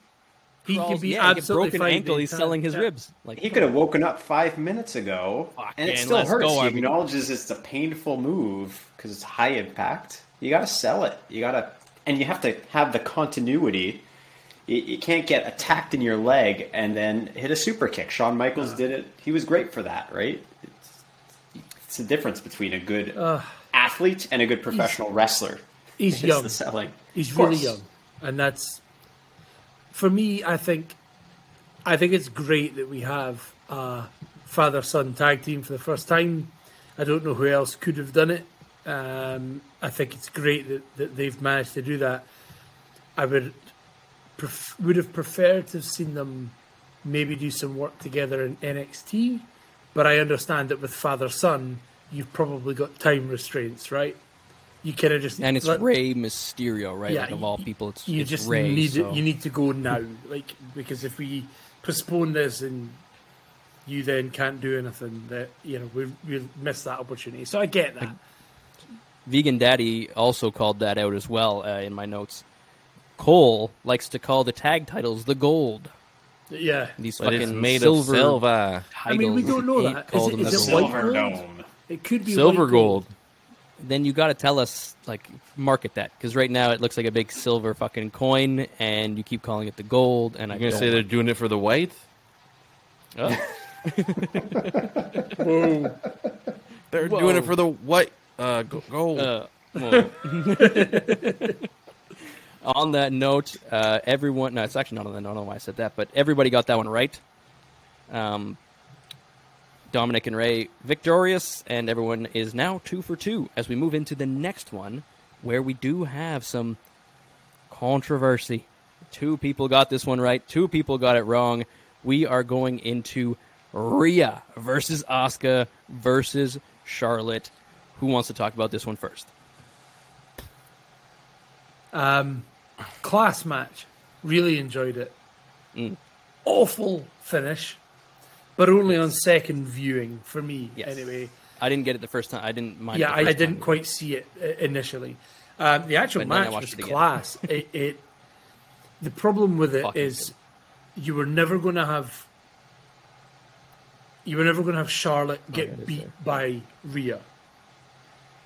B: he
A: crawls-
B: can be
A: yeah, he
B: absolutely
A: broken ankle. He's
B: entire-
A: selling his
B: yeah.
A: ribs. Like
C: He could have woken up five minutes ago, and it
A: Fucking
C: still hurts.
A: go,
C: he
A: RVD.
C: acknowledges it's a painful move because it's high impact. You got to sell it. You got to, and you have to have the continuity. You, you can't get attacked in your leg and then hit a super kick. Shawn Michaels uh. did it. He was great for that, right? It's, it's the difference between a good athlete and a good professional wrestler.
B: He's young.
C: the selling.
B: He's really young, and that's for me. I think, I think it's great that we have a father-son tag team for the first time. I don't know who else could have done it. Um, I think it's great that, that they've managed to do that. I would pref- would have preferred to have seen them maybe do some work together in NXT, but I understand that with father-son, you've probably got time restraints, right? You kind of just
A: and it's
B: let-
A: Rey Mysterio, right?
B: Yeah,
A: like of all people, it's,
B: you
A: it's
B: just
A: Rey.
B: need
A: so-
B: it, you need to go now, like because if we postpone this and you then can't do anything, that you know we we miss that opportunity. So I get that.
A: Vegan Daddy also called that out as well uh, in my notes. Cole likes to call the tag titles the gold.
B: yeah,
A: These
D: But
A: fucking
D: made
A: silver
D: of silver. Titles.
B: I mean, we don't know that. Is
A: called
B: it-
A: them
B: is
A: the
B: it
A: gold.
B: white gold?
C: Dome.
B: It could be
D: Silver
B: white
D: gold.
A: Then you got to tell us, like, market that because right now it looks like a big silver fucking coin, and you keep calling it the gold. And I
D: You're gonna say they're doing it for the white?
A: it.
D: They're
A: Whoa.
D: doing it for the white uh, gold.
A: Uh, on that note, uh, everyone. No, it's actually not on the note. I don't know why I said that, but everybody got that one right. Um, Dominic and Rey victorious, and everyone is now two for two as we move into the next one, where we do have some controversy. Two people got this one right. Two people got it wrong. We are going into Rhea versus Asuka versus Charlotte. Who wants to talk about this one first?
B: Um, class match. Really enjoyed it.
A: Mm.
B: Awful finish, but only on second viewing for me.
A: Yes.
B: Anyway,
A: I didn't get it the first time. I didn't mind.
B: yeah,
A: it the
B: I, I didn't
A: time.
B: quite see it uh, initially. Um, the actual
A: But
B: match was
A: it
B: class. it, it the problem with it
A: Fucking
B: is you were never going to have you were never going to have Charlotte get
A: yeah, it is
B: beat by Rhea.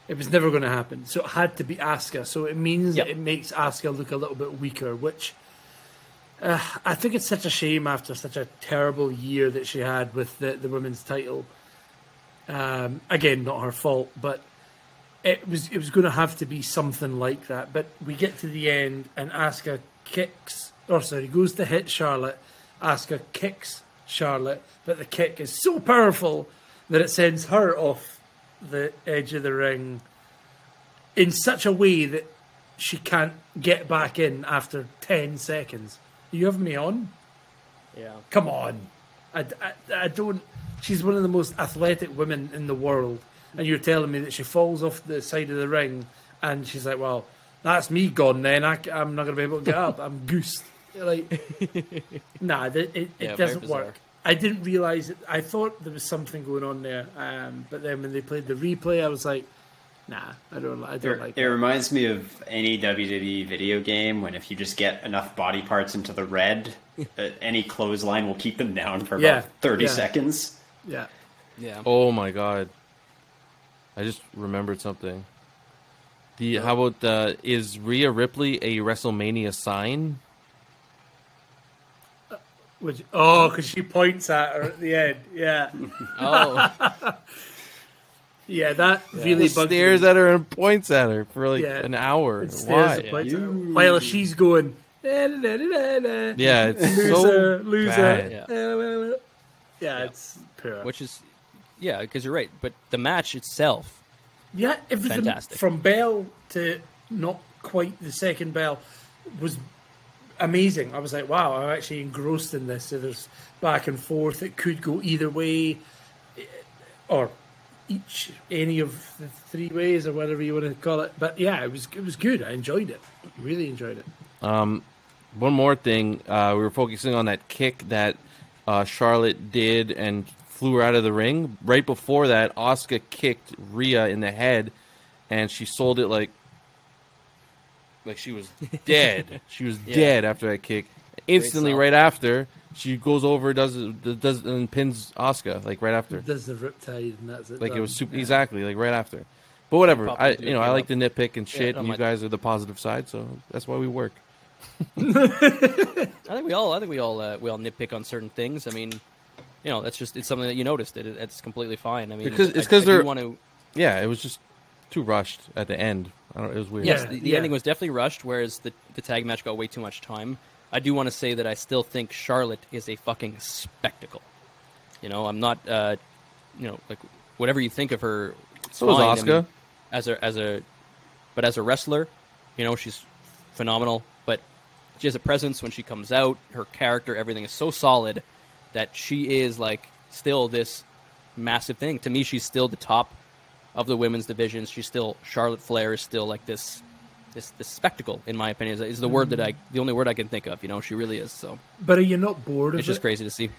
B: It was never going to happen. So it had to be Asuka. So it means
A: Yep.
B: that it makes Asuka look a little bit weaker, which uh, I think it's such a shame after such a terrible year that she had with the, the women's title. Um, again, not her fault, but it was it was going to have to be something like that. But we get to the end, and Asuka kicks, or sorry, goes to hit Charlotte. Asuka kicks Charlotte, but the kick is so powerful that it sends her off the edge of the ring in such a way that she can't get back in after 10 seconds. You have me on?
A: Yeah.
B: Come on. I, I, I don't. She's one of the most athletic women in the world, and you're telling me that she falls off the side of the ring and she's like, "Well, that's me gone. Then I, am not going to be able to get up. I'm goosed." Like, nah, it, it,
A: Yeah,
B: it doesn't work. I didn't realize it. I thought there was something going on there, um, but then when they played the replay, I was like, "Nah, I don't. I don't
C: It,
B: like
C: it
B: it."
C: reminds me of any WWE video game when if you just get enough body parts into the red, uh, any clothesline will keep them down for about
B: Yeah,
C: 30
B: yeah.
C: seconds.
B: Yeah,
A: Yeah.
D: Oh my god! I just remembered something. The how about uh, is Rhea Ripley a WrestleMania sign?
B: Which, oh, because she points at her at the end. Yeah,
A: Oh,
B: yeah, that really bugs
D: Stares
B: me.
D: at her and points at her for like
B: Yeah.
D: an hour. Why?
B: at points while she's going. "Da, da, da, da, da."
D: Yeah, it's
B: loser,
D: so
B: loser.
D: bad.
A: Yeah.
B: Yeah, it's poor.
A: which is, yeah, because you're right. But the match itself,
B: Yeah, everything
A: Fantastic.
B: from bell to not quite the second bell was amazing. I was like, wow, I'm actually engrossed in this. So there's back and forth. It could go either way, or each any of the three ways, or whatever you want to call it. But yeah, it was it was good. I enjoyed it. Really enjoyed it.
D: Um, one more thing, uh, we were focusing on that kick that uh, Charlotte did and flew her out of the ring. Right before that, Asuka kicked Rhea in the head, and she sold it like like she was dead. she was
A: Yeah.
D: dead after that kick. Instantly, right after, she goes over, does does and pins Asuka like right after.
B: Does the riptide and that's it.
D: Like it was super
B: Yeah.
D: exactly like right after. But whatever, I you know I like
A: up.
D: to nitpick and shit,
A: don't
D: and you
A: mind.
D: guys are the positive side, so that's why we work.
A: I think we all, I think we all, uh, we all nitpick on certain things. I mean, you know, that's just it's something that you noticed. It, it's completely fine. I mean,
D: Because- it's 'cause they're-
A: want to.
D: Yeah, it was just too rushed at the end. I don't. It was weird.
A: Yes,
B: Yeah,
A: the, the
B: yeah.
A: ending was definitely rushed, whereas the the tag match got way too much time. I do want to say that I still think Charlotte is a fucking spectacle. You know, I'm not, uh, you know, like whatever you think of her.
D: So was.
A: I mean, as a as a, but as a wrestler, you know, she's phenomenal. But she has a presence when she comes out. Her character, everything is so solid that she is like still this massive thing. To me, she's still the top of the women's divisions. She's still Charlotte Flair is still like this this this spectacle in my opinion is, is the word that I mm. the only word I can think of. You know, she really is. So
B: But are you not bored of
A: it's just
B: it?
A: crazy to see.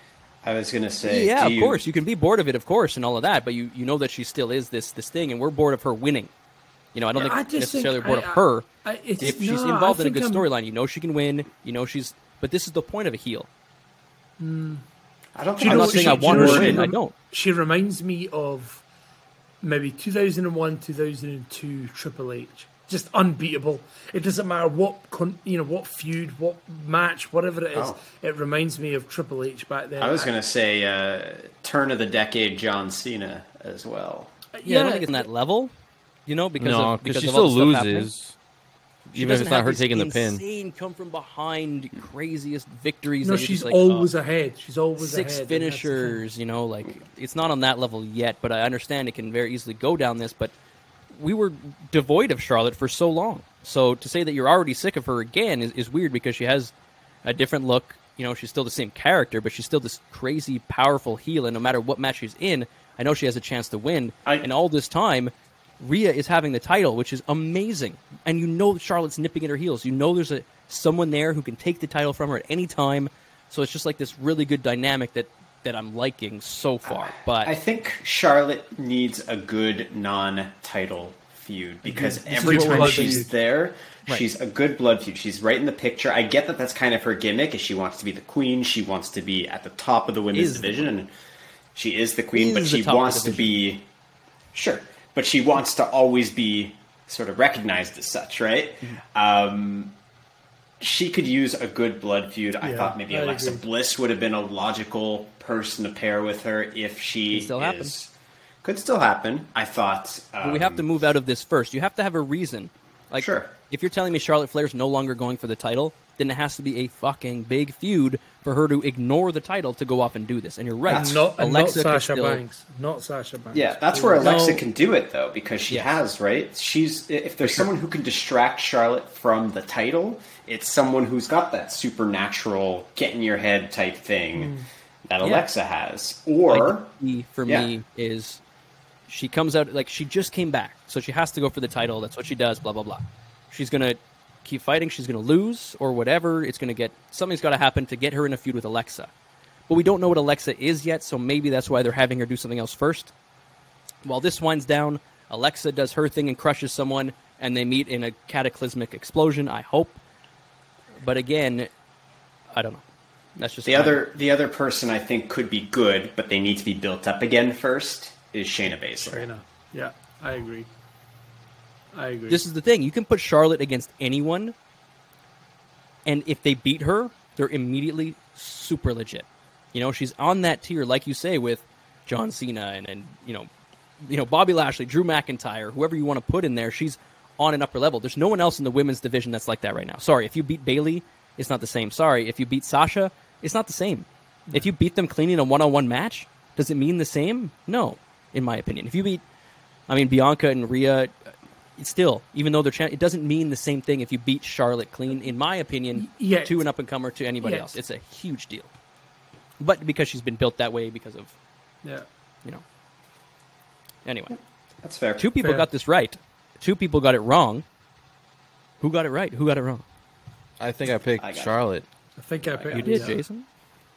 C: I was going to say,
A: yeah,
C: do
A: of course you can be bored of it, of course, and all of that. But you you know that she still is this this thing, and we're bored of her winning. You know, I don't
B: Yeah,
A: think
B: just
A: necessarily
B: think-
A: bored
B: I-
A: of her.
B: I- it's-
A: if she's involved
B: I
A: in a good storyline, you know she can win. You know she's. But this is the point of a heel. Mm.
C: I don't
B: Do
A: I'm not saying
B: she-
A: I want her to win. I don't.
B: She reminds me of maybe 2001, 2002 Triple H. Just unbeatable. It doesn't matter what con- you know, what feud, what match, whatever it is.
C: Oh.
B: It reminds me of Triple H back then.
C: I was going to say uh, turn of the decade John Cena as well.
A: Yeah, I don't think it's in that level. You know, because
D: no,
A: of,
D: because she
A: of
D: still
A: the stuff happening.
D: loses,
A: She
D: even if it's not her taking the pin.
A: Insane, come from behind, craziest victories.
B: no, she's
A: like,
B: always
A: oh,
B: ahead. She's always
A: six
B: ahead. and that's the thing.
A: finishers. You know, like it's not on that level yet, but I understand it can very easily go down this. But we were devoid of Charlotte for so long, so to say that you're already sick of her again is, is weird because she has a different look. You know, she's still the same character, but she's still this crazy, powerful heel, and no matter what match she's in, I know she has a chance to win.
C: I-
A: and all this time, Rhea is having the title, which is amazing. And you know Charlotte's nipping at her heels. You know there's a someone there who can take the title from her at any time. So it's just like this really good dynamic that that I'm liking so far. But
C: I think Charlotte needs a good non-title feud because every time she's
B: feud.
C: there,
A: Right.
C: she's a good blood feud. She's right in the picture. I get that that's kind of her gimmick. Is she wants to be the queen. She wants to be at the top of the women's
A: Is the
C: division, and she is the queen.
A: Is
C: but she
A: top of the
C: wants to be sure. But she wants to always be sort of recognized as such, right?
A: Mm-hmm.
C: Um, she could use a good blood feud. I thought maybe
B: I
C: Alexa
B: agree.
C: Bliss would have been a logical person to pair with her if she
A: Could still
C: is.
A: happen.
C: Could still happen. I thought. Um,
A: But we have to move out of this first. You have to have a reason. Like,
C: Sure.
A: if you're telling me Charlotte Flair's no longer going for the title, then it has to be a fucking big feud for her to ignore the title to go off and do this. And you're right.
C: That's-
B: Not, and not
A: Alexa
B: Sasha
A: still-
B: Banks. Not Sasha Banks.
C: Yeah, that's where Alexa
B: No.
C: can do it though, because she
A: Yes.
C: has right. She's if there's someone who can distract Charlotte from the title, it's someone who's got that supernatural get in your head type thing that
A: Hmm. Yeah.
C: Alexa has. Or
A: Like, the for
C: Yeah.
A: me is She comes out like she just came back, so she has to go for the title. That's what she does. Blah blah blah. She's gonna keep fighting. She's gonna lose or whatever. It's gonna get something's got to happen to get her in a feud with Alexa. But we don't know what Alexa is yet, so maybe that's why they're having her do something else first. While this winds down, Alexa does her thing and crushes someone, and they meet in a cataclysmic explosion. I hope. But again, I don't know. That's just
C: The other the other person I think could be good, but they need to be built up again first is Shayna Baszler.
B: Shayna, Yeah, I agree. I agree.
A: This is the thing. You can put Charlotte against anyone, and if they beat her, they're immediately super legit. You know, she's on that tier, like you say, with John Cena and, and you know, you know Bobby Lashley, Drew McIntyre, whoever you want to put in there. She's on an upper level. There's no one else in the women's division that's like that right now. Sorry, if you beat Bayley, it's not the same. Sorry, if you beat Sasha, it's not the same. If you beat them clean in a one-on-one match, does it mean the same? No, in my opinion. If you beat, I mean Bianca and Rhea, still even though they're cha- it doesn't mean the same thing if you beat Charlotte clean. In my opinion,
B: Yet-
A: to an up and comer to anybody
B: Yet.
A: else, it's a huge deal. But because she's been built that way, because of
B: yeah.
A: you know. Anyway,
C: That's fair.
A: two people
B: Fair.
A: got this right. Two people got it wrong. Who got it right? Who got it wrong?
D: I think I picked
C: I got it.
D: Charlotte.
B: I think I picked
A: You did,
B: yeah.
A: Jason.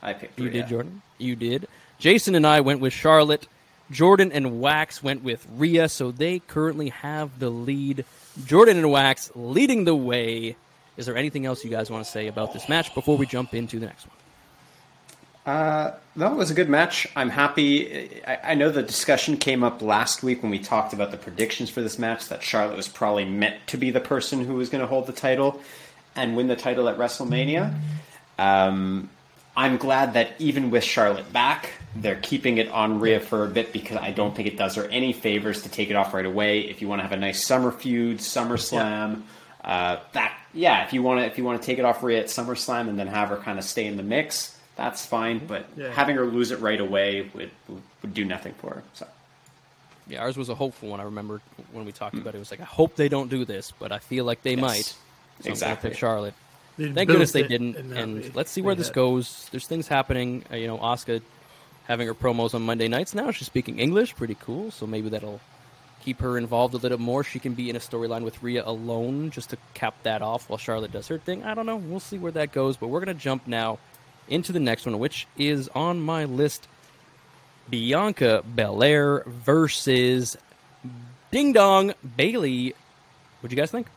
C: I picked
A: You
C: Rhea.
A: did, Jordan. You did. Jason and I went with Charlotte. Jordan and Wax went with Rhea, so they currently have the lead. Jordan and Wax leading the way. Is there anything else you guys want to say about this match before we jump into the next one?
C: Uh, it was a good match. I'm happy. I, I know the discussion came up last week when we talked about the predictions for this match that Charlotte was probably meant to be the person who was going to hold the title and win the title at WrestleMania. Um, I'm glad that even with Charlotte back, they're keeping it on Rhea for a bit because I don't think it does her any favors to take it off right away. If you want to have a nice summer feud, SummerSlam, uh, that yeah, if you want to if you want to take it off Rhea at SummerSlam and then have her kind of stay in the mix, that's fine. But
B: Yeah.
C: having her lose it right away would would do nothing for her. So
A: Yeah, ours was a hopeful one. I remember when we talked about it. It was like, I hope they don't do this, but I feel like they
C: Yes,
A: might. So
C: exactly.
A: Charlotte.
B: They
A: Thank goodness they didn't.
B: that
A: And let's see where this
B: did.
A: goes. There's things happening. Uh, you know, Asuka having her promos on Monday nights now. She's speaking English, pretty cool. So maybe that'll keep her involved a little more. She can be in a storyline with Rhea alone just to cap that off while Charlotte does her thing. I don't know. We'll see where that goes. But we're gonna jump now into the next one, which is on my list. Bianca Belair versus Ding Dong Bayley. What'd you guys think?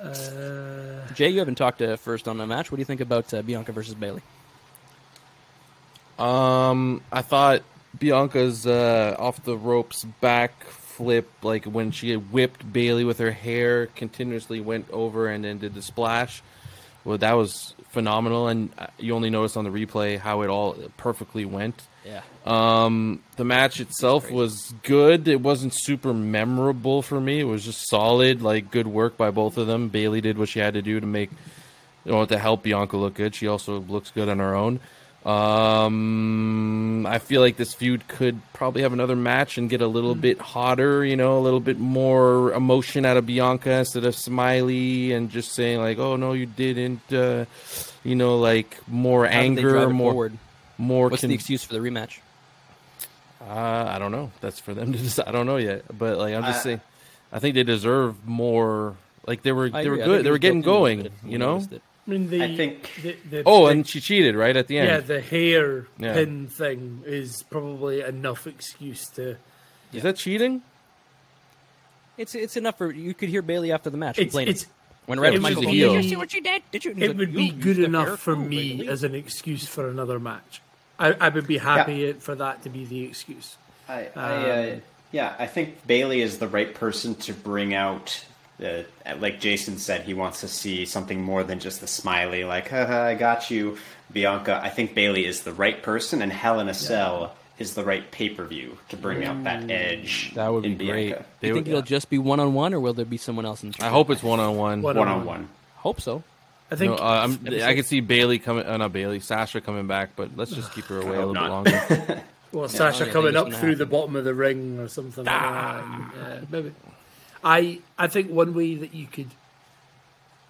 B: Uh,
A: Jay, you haven't talked uh, first on the match. What do you think about uh, Bianca versus Bayley?
D: Um, I thought Bianca's uh, off the ropes back flip, like when she had whipped Bayley with her hair, continuously went over and then did the splash. Well, that was phenomenal, and uh, you only notice on the replay how it all perfectly went.
A: Yeah.
D: Um, the match itself was good. It wasn't super memorable for me. It was just solid, like good work by both of them. Bayley did what she had to do to make, you know, to help Bianca look good. She also looks good on her own. Um, I feel like this feud could probably have another match and get a little bit hotter, you know, a little bit more emotion out of Bianca instead of smiley and just saying like, "Oh no, you didn't," uh, you know, like more anger, more
A: forward?
D: More.
A: What's
D: con-
A: the excuse for the rematch?
D: uh, I don't know. That's for them to decide. I don't know yet. But like I'm just
C: I-
D: saying, I think they deserve more. Like they were,
A: I
D: they were
A: agree.
D: Good. They were getting
A: built in a little
D: going. You know.
B: I mean, the,
C: I think-
B: the, the,
D: Oh,
B: the-
D: and she cheated right at the end.
B: yeah, the hair
D: Yeah.
B: pin thing is probably enough excuse to.
D: Is that cheating?
A: It's it's enough for you could hear Bayley after the match
B: It's
A: complaining.
B: it's
A: when right
B: it
A: Michael
B: would be-
A: did you see what you did? Did you?
B: It
A: like,
B: would
A: "You
B: be good enough for me
A: Bayley."
B: as an excuse for another match. I, I would be happy for that to be the excuse.
C: I, I uh,
B: Um,
C: yeah, I think Bayley is the right person to bring out. Uh, like Jason said, he wants to see something more than just the smiley, like "haha, I got you, Bianca." I think Bayley is the right person, and Hell in a Cell is the right pay per view to bring out that edge.
D: That would
C: in
D: be great.
C: Bianca.
A: Do you
D: They
A: think
D: would-
A: it'll just be one on one, or will there be someone else in?
D: I hope it's one on one.
B: One-
C: One on one.
A: Hope so.
B: I think
D: No, uh, I'm, I could see Bayley coming. Uh, not Bayley, Sasha coming back, but let's just keep her away a
C: hope
D: little bit longer.
B: well,
A: I
B: Sasha
A: think
B: coming up
A: gonna
B: through the bottom of the ring or something like that. Yeah, maybe. I I think one way that you could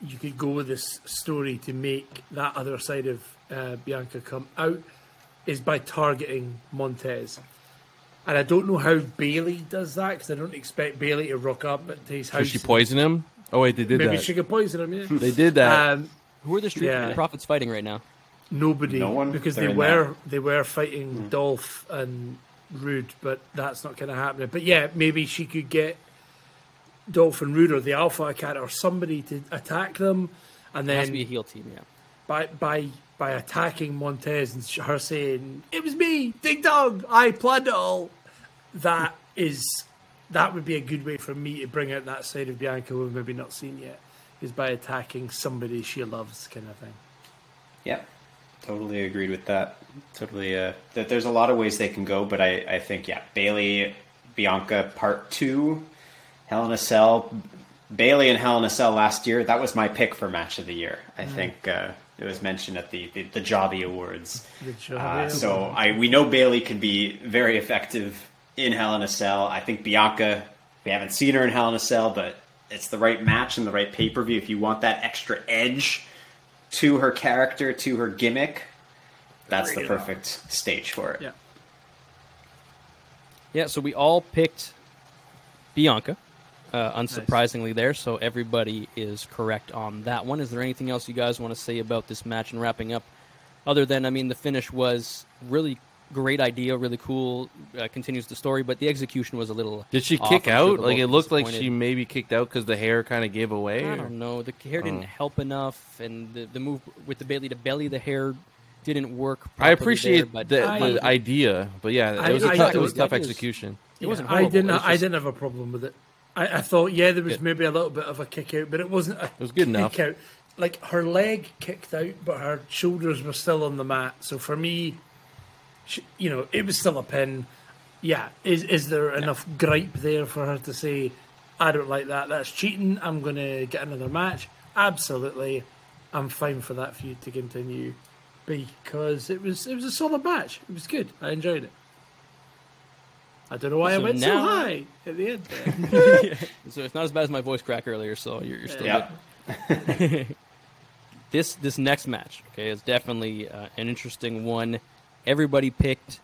B: you could go with this story to make that other side of uh, Bianca come out is by targeting Montez. And I don't know how Bayley does that because I don't expect Bayley to rock up at his house.
D: Did she poison him? Oh wait, they did that.
B: Maybe
D: that.
B: she could poison him. Yeah.
D: They did that.
B: Um,
A: Who are the Street
B: Yeah.
A: Profits fighting right now?
B: nobody,
C: No one?
B: because
C: They're
B: they
C: in
B: were
C: that.
B: they were fighting Dolph and Roode, but that's not going to happen. But yeah, maybe she could get Dolph and Roode or the Alpha Cat or somebody to attack them, and
A: It has to be a heel team, yeah.
B: by by by attacking Montez and sh- her saying it was me, Ding Dong, I planned it all. That is that would be a good way for me to bring out that side of Bianca we've maybe not seen yet, is by attacking somebody she loves, kind of thing.
C: Yeah, totally agreed with that. Totally. Uh, that there's a lot of ways they can go, but I, I think yeah, Bayley, Bianca part two, Hell in a Cell, Bayley and Hell in a Cell last year. That was my pick for match of the year. I think uh, it was mentioned at the the, the Jobby Awards.
B: The Jobby
C: Uh, so I we know Bayley can be very effective in Hell in a Cell. I think Bianca. We haven't seen her in Hell in a Cell, but it's the right match and the right pay per view. If you want that extra edge to her character, to her gimmick, that's the
B: Bring it
C: perfect stage for it.
B: Yeah.
A: Yeah, so we all picked Bianca, uh, unsurprisingly there. So everybody is correct on that one. Is there anything else you guys want to say about this match and wrapping up? Other than, I mean, the finish was really great idea, really cool, uh, continues the story, but the execution was a little.
D: Did she
A: off.
D: kick
A: I'm sure
D: out?
A: they're
D: Like it looked like she maybe kicked out because the hair kind of gave away.
A: I
D: or-
A: don't know. The hair didn't
D: Oh.
A: help enough, and the, the move with the Bayley to belly, the hair didn't work.
D: I appreciate
A: there, but
D: the,
B: I-
D: the idea, but yeah, it was a
B: I-
D: tough,
B: I-
D: it was
A: I-
D: tough
A: I
D: execution.
A: It wasn't
B: I
A: horrible.
B: didn't.
A: It was
B: I didn't have a problem with it. I, I thought, yeah, there was
A: Good.
B: maybe a little bit of a kick out, but it wasn't. A it
D: was good enough.
B: Out. Like her leg kicked out, but her shoulders were still on the mat. So for me, she, you know, it was still a pin. Yeah, is is there enough gripe there for her to say, I don't like that. That's cheating. I'm going to get another match. Absolutely, I'm fine for that feud to continue because it was it was a solid match. It was good. I enjoyed it. I don't know why
A: So
B: I went so high at the end. There.
A: So it's not as bad as my voice crack earlier. So you're, you're still
C: Yeah.
A: good. this this next match, okay, is definitely uh, an interesting one. Everybody picked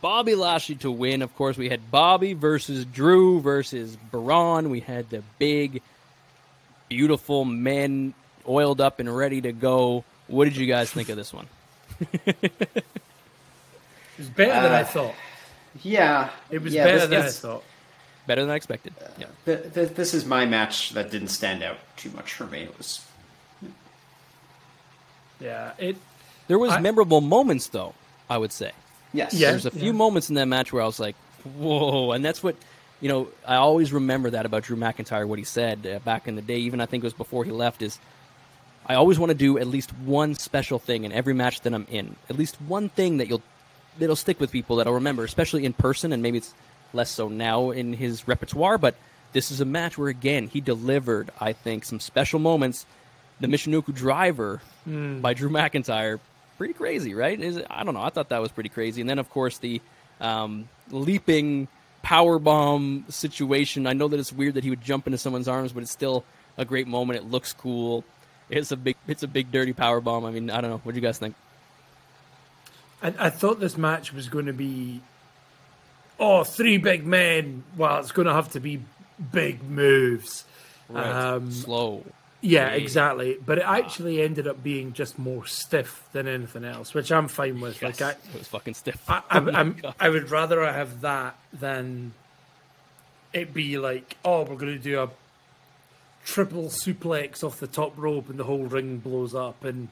A: Bobby Lashley to win. Of course, we had Bobby versus Drew versus Braun. We had the big, beautiful men oiled up and ready to go. What did you guys think of this one?
B: It was better than I
C: Uh,
B: thought.
C: Yeah,
B: It was
C: yeah,
B: better
C: this-
B: than I thought.
A: Better than I expected. Yeah.
C: th- th- This is my match that didn't stand out too much for me. It was
B: Yeah, it.
A: There was
B: I-
A: memorable moments, though. I would say.
C: yes,
B: Yeah.
A: There's a few
B: Yeah.
A: moments in that match where I was like, "Whoa!" And that's what you know. I always remember that about Drew McIntyre. What he said uh, back in the day, even I think it was before he left, is I always want to do at least one special thing in every match that I'm in. At least one thing that you'll that'll stick with people that'll remember, especially in person. And maybe it's less so now in his repertoire, but this is a match where again he delivered. I think some special moments. The Michinoku Driver by Drew McIntyre, pretty crazy, right? Is it, I don't know. I thought that was pretty crazy. And then of course the um, leaping power bomb situation. I know that it's weird that he would jump into someone's arms, but it's still a great moment. It looks cool. It's a big, it's a big dirty power bomb. I mean, I don't know. What do you guys think?
B: I, I thought this match was going to be, oh, three big men. Well, it's going to have to be big moves. Um,
A: Slow.
B: Yeah, exactly. But it ah. actually ended up being just more stiff than anything else, which I'm fine with.
A: Yes,
B: Like I,
A: it was fucking stiff.
B: I,
A: Oh
B: I, I'm, I would rather I have that than it be like, oh, we're going to do a triple suplex off the top rope and the whole ring blows up and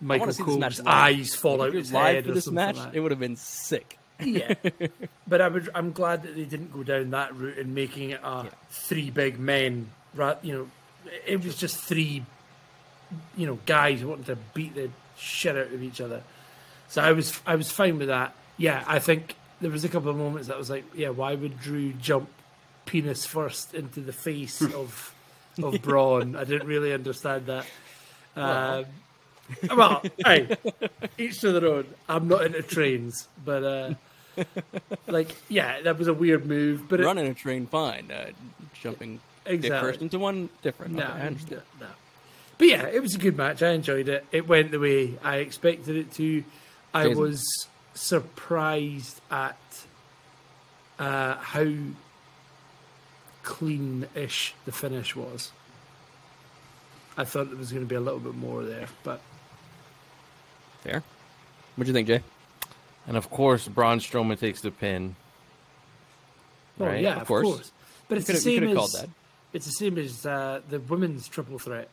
B: Michael
A: wanna see this match
B: Cole's eyes fall out his
A: live
B: head
A: for
B: or
A: this
B: something
A: match,
B: like
A: it would have been sick.
B: yeah, but I would. I'm glad that they didn't go down that route and making it a
A: Yeah.
B: three big men. You know, it was just three, you know, guys wanting to beat the shit out of each other. So I was, I was fine with that. Yeah, I think there was a couple of moments that was like, yeah, why would Drew jump penis first into the face of of Braun? I didn't really understand that. Um, well, hey, each to their own. I'm not into trains, but uh, like, yeah, that was a weird move. But it,
A: Running a train, fine. Uh, jumping
B: Exactly.
A: first into one, different.
B: no,
A: Okay, I understand.
B: no. But yeah, it was a good match. I enjoyed it. It went the way I expected it to. I
A: Jason.
B: was surprised at uh, how clean-ish the finish was. I thought there was going to be a little bit more there, but
A: Fair. What'd you think, Jay?
D: And of course, Braun Strowman takes the pin.
B: oh
D: Right,
B: yeah,
A: of
B: of
A: course.
B: course. But it's the
A: could've- you
B: same
A: could've
B: as
A: called that.
B: It's the same as uh, the women's triple threat.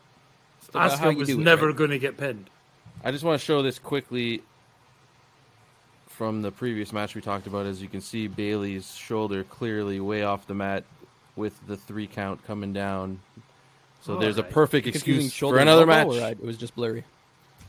A: about how
B: Asuka was
A: it,
B: never
A: right?
B: going to get pinned.
D: I just want to show this quickly from the previous match we talked about. As you can see, Bayley's shoulder clearly way off the mat with the three count coming down. So there's a perfect excuse for another match.
A: elbow, or I- it was just blurry.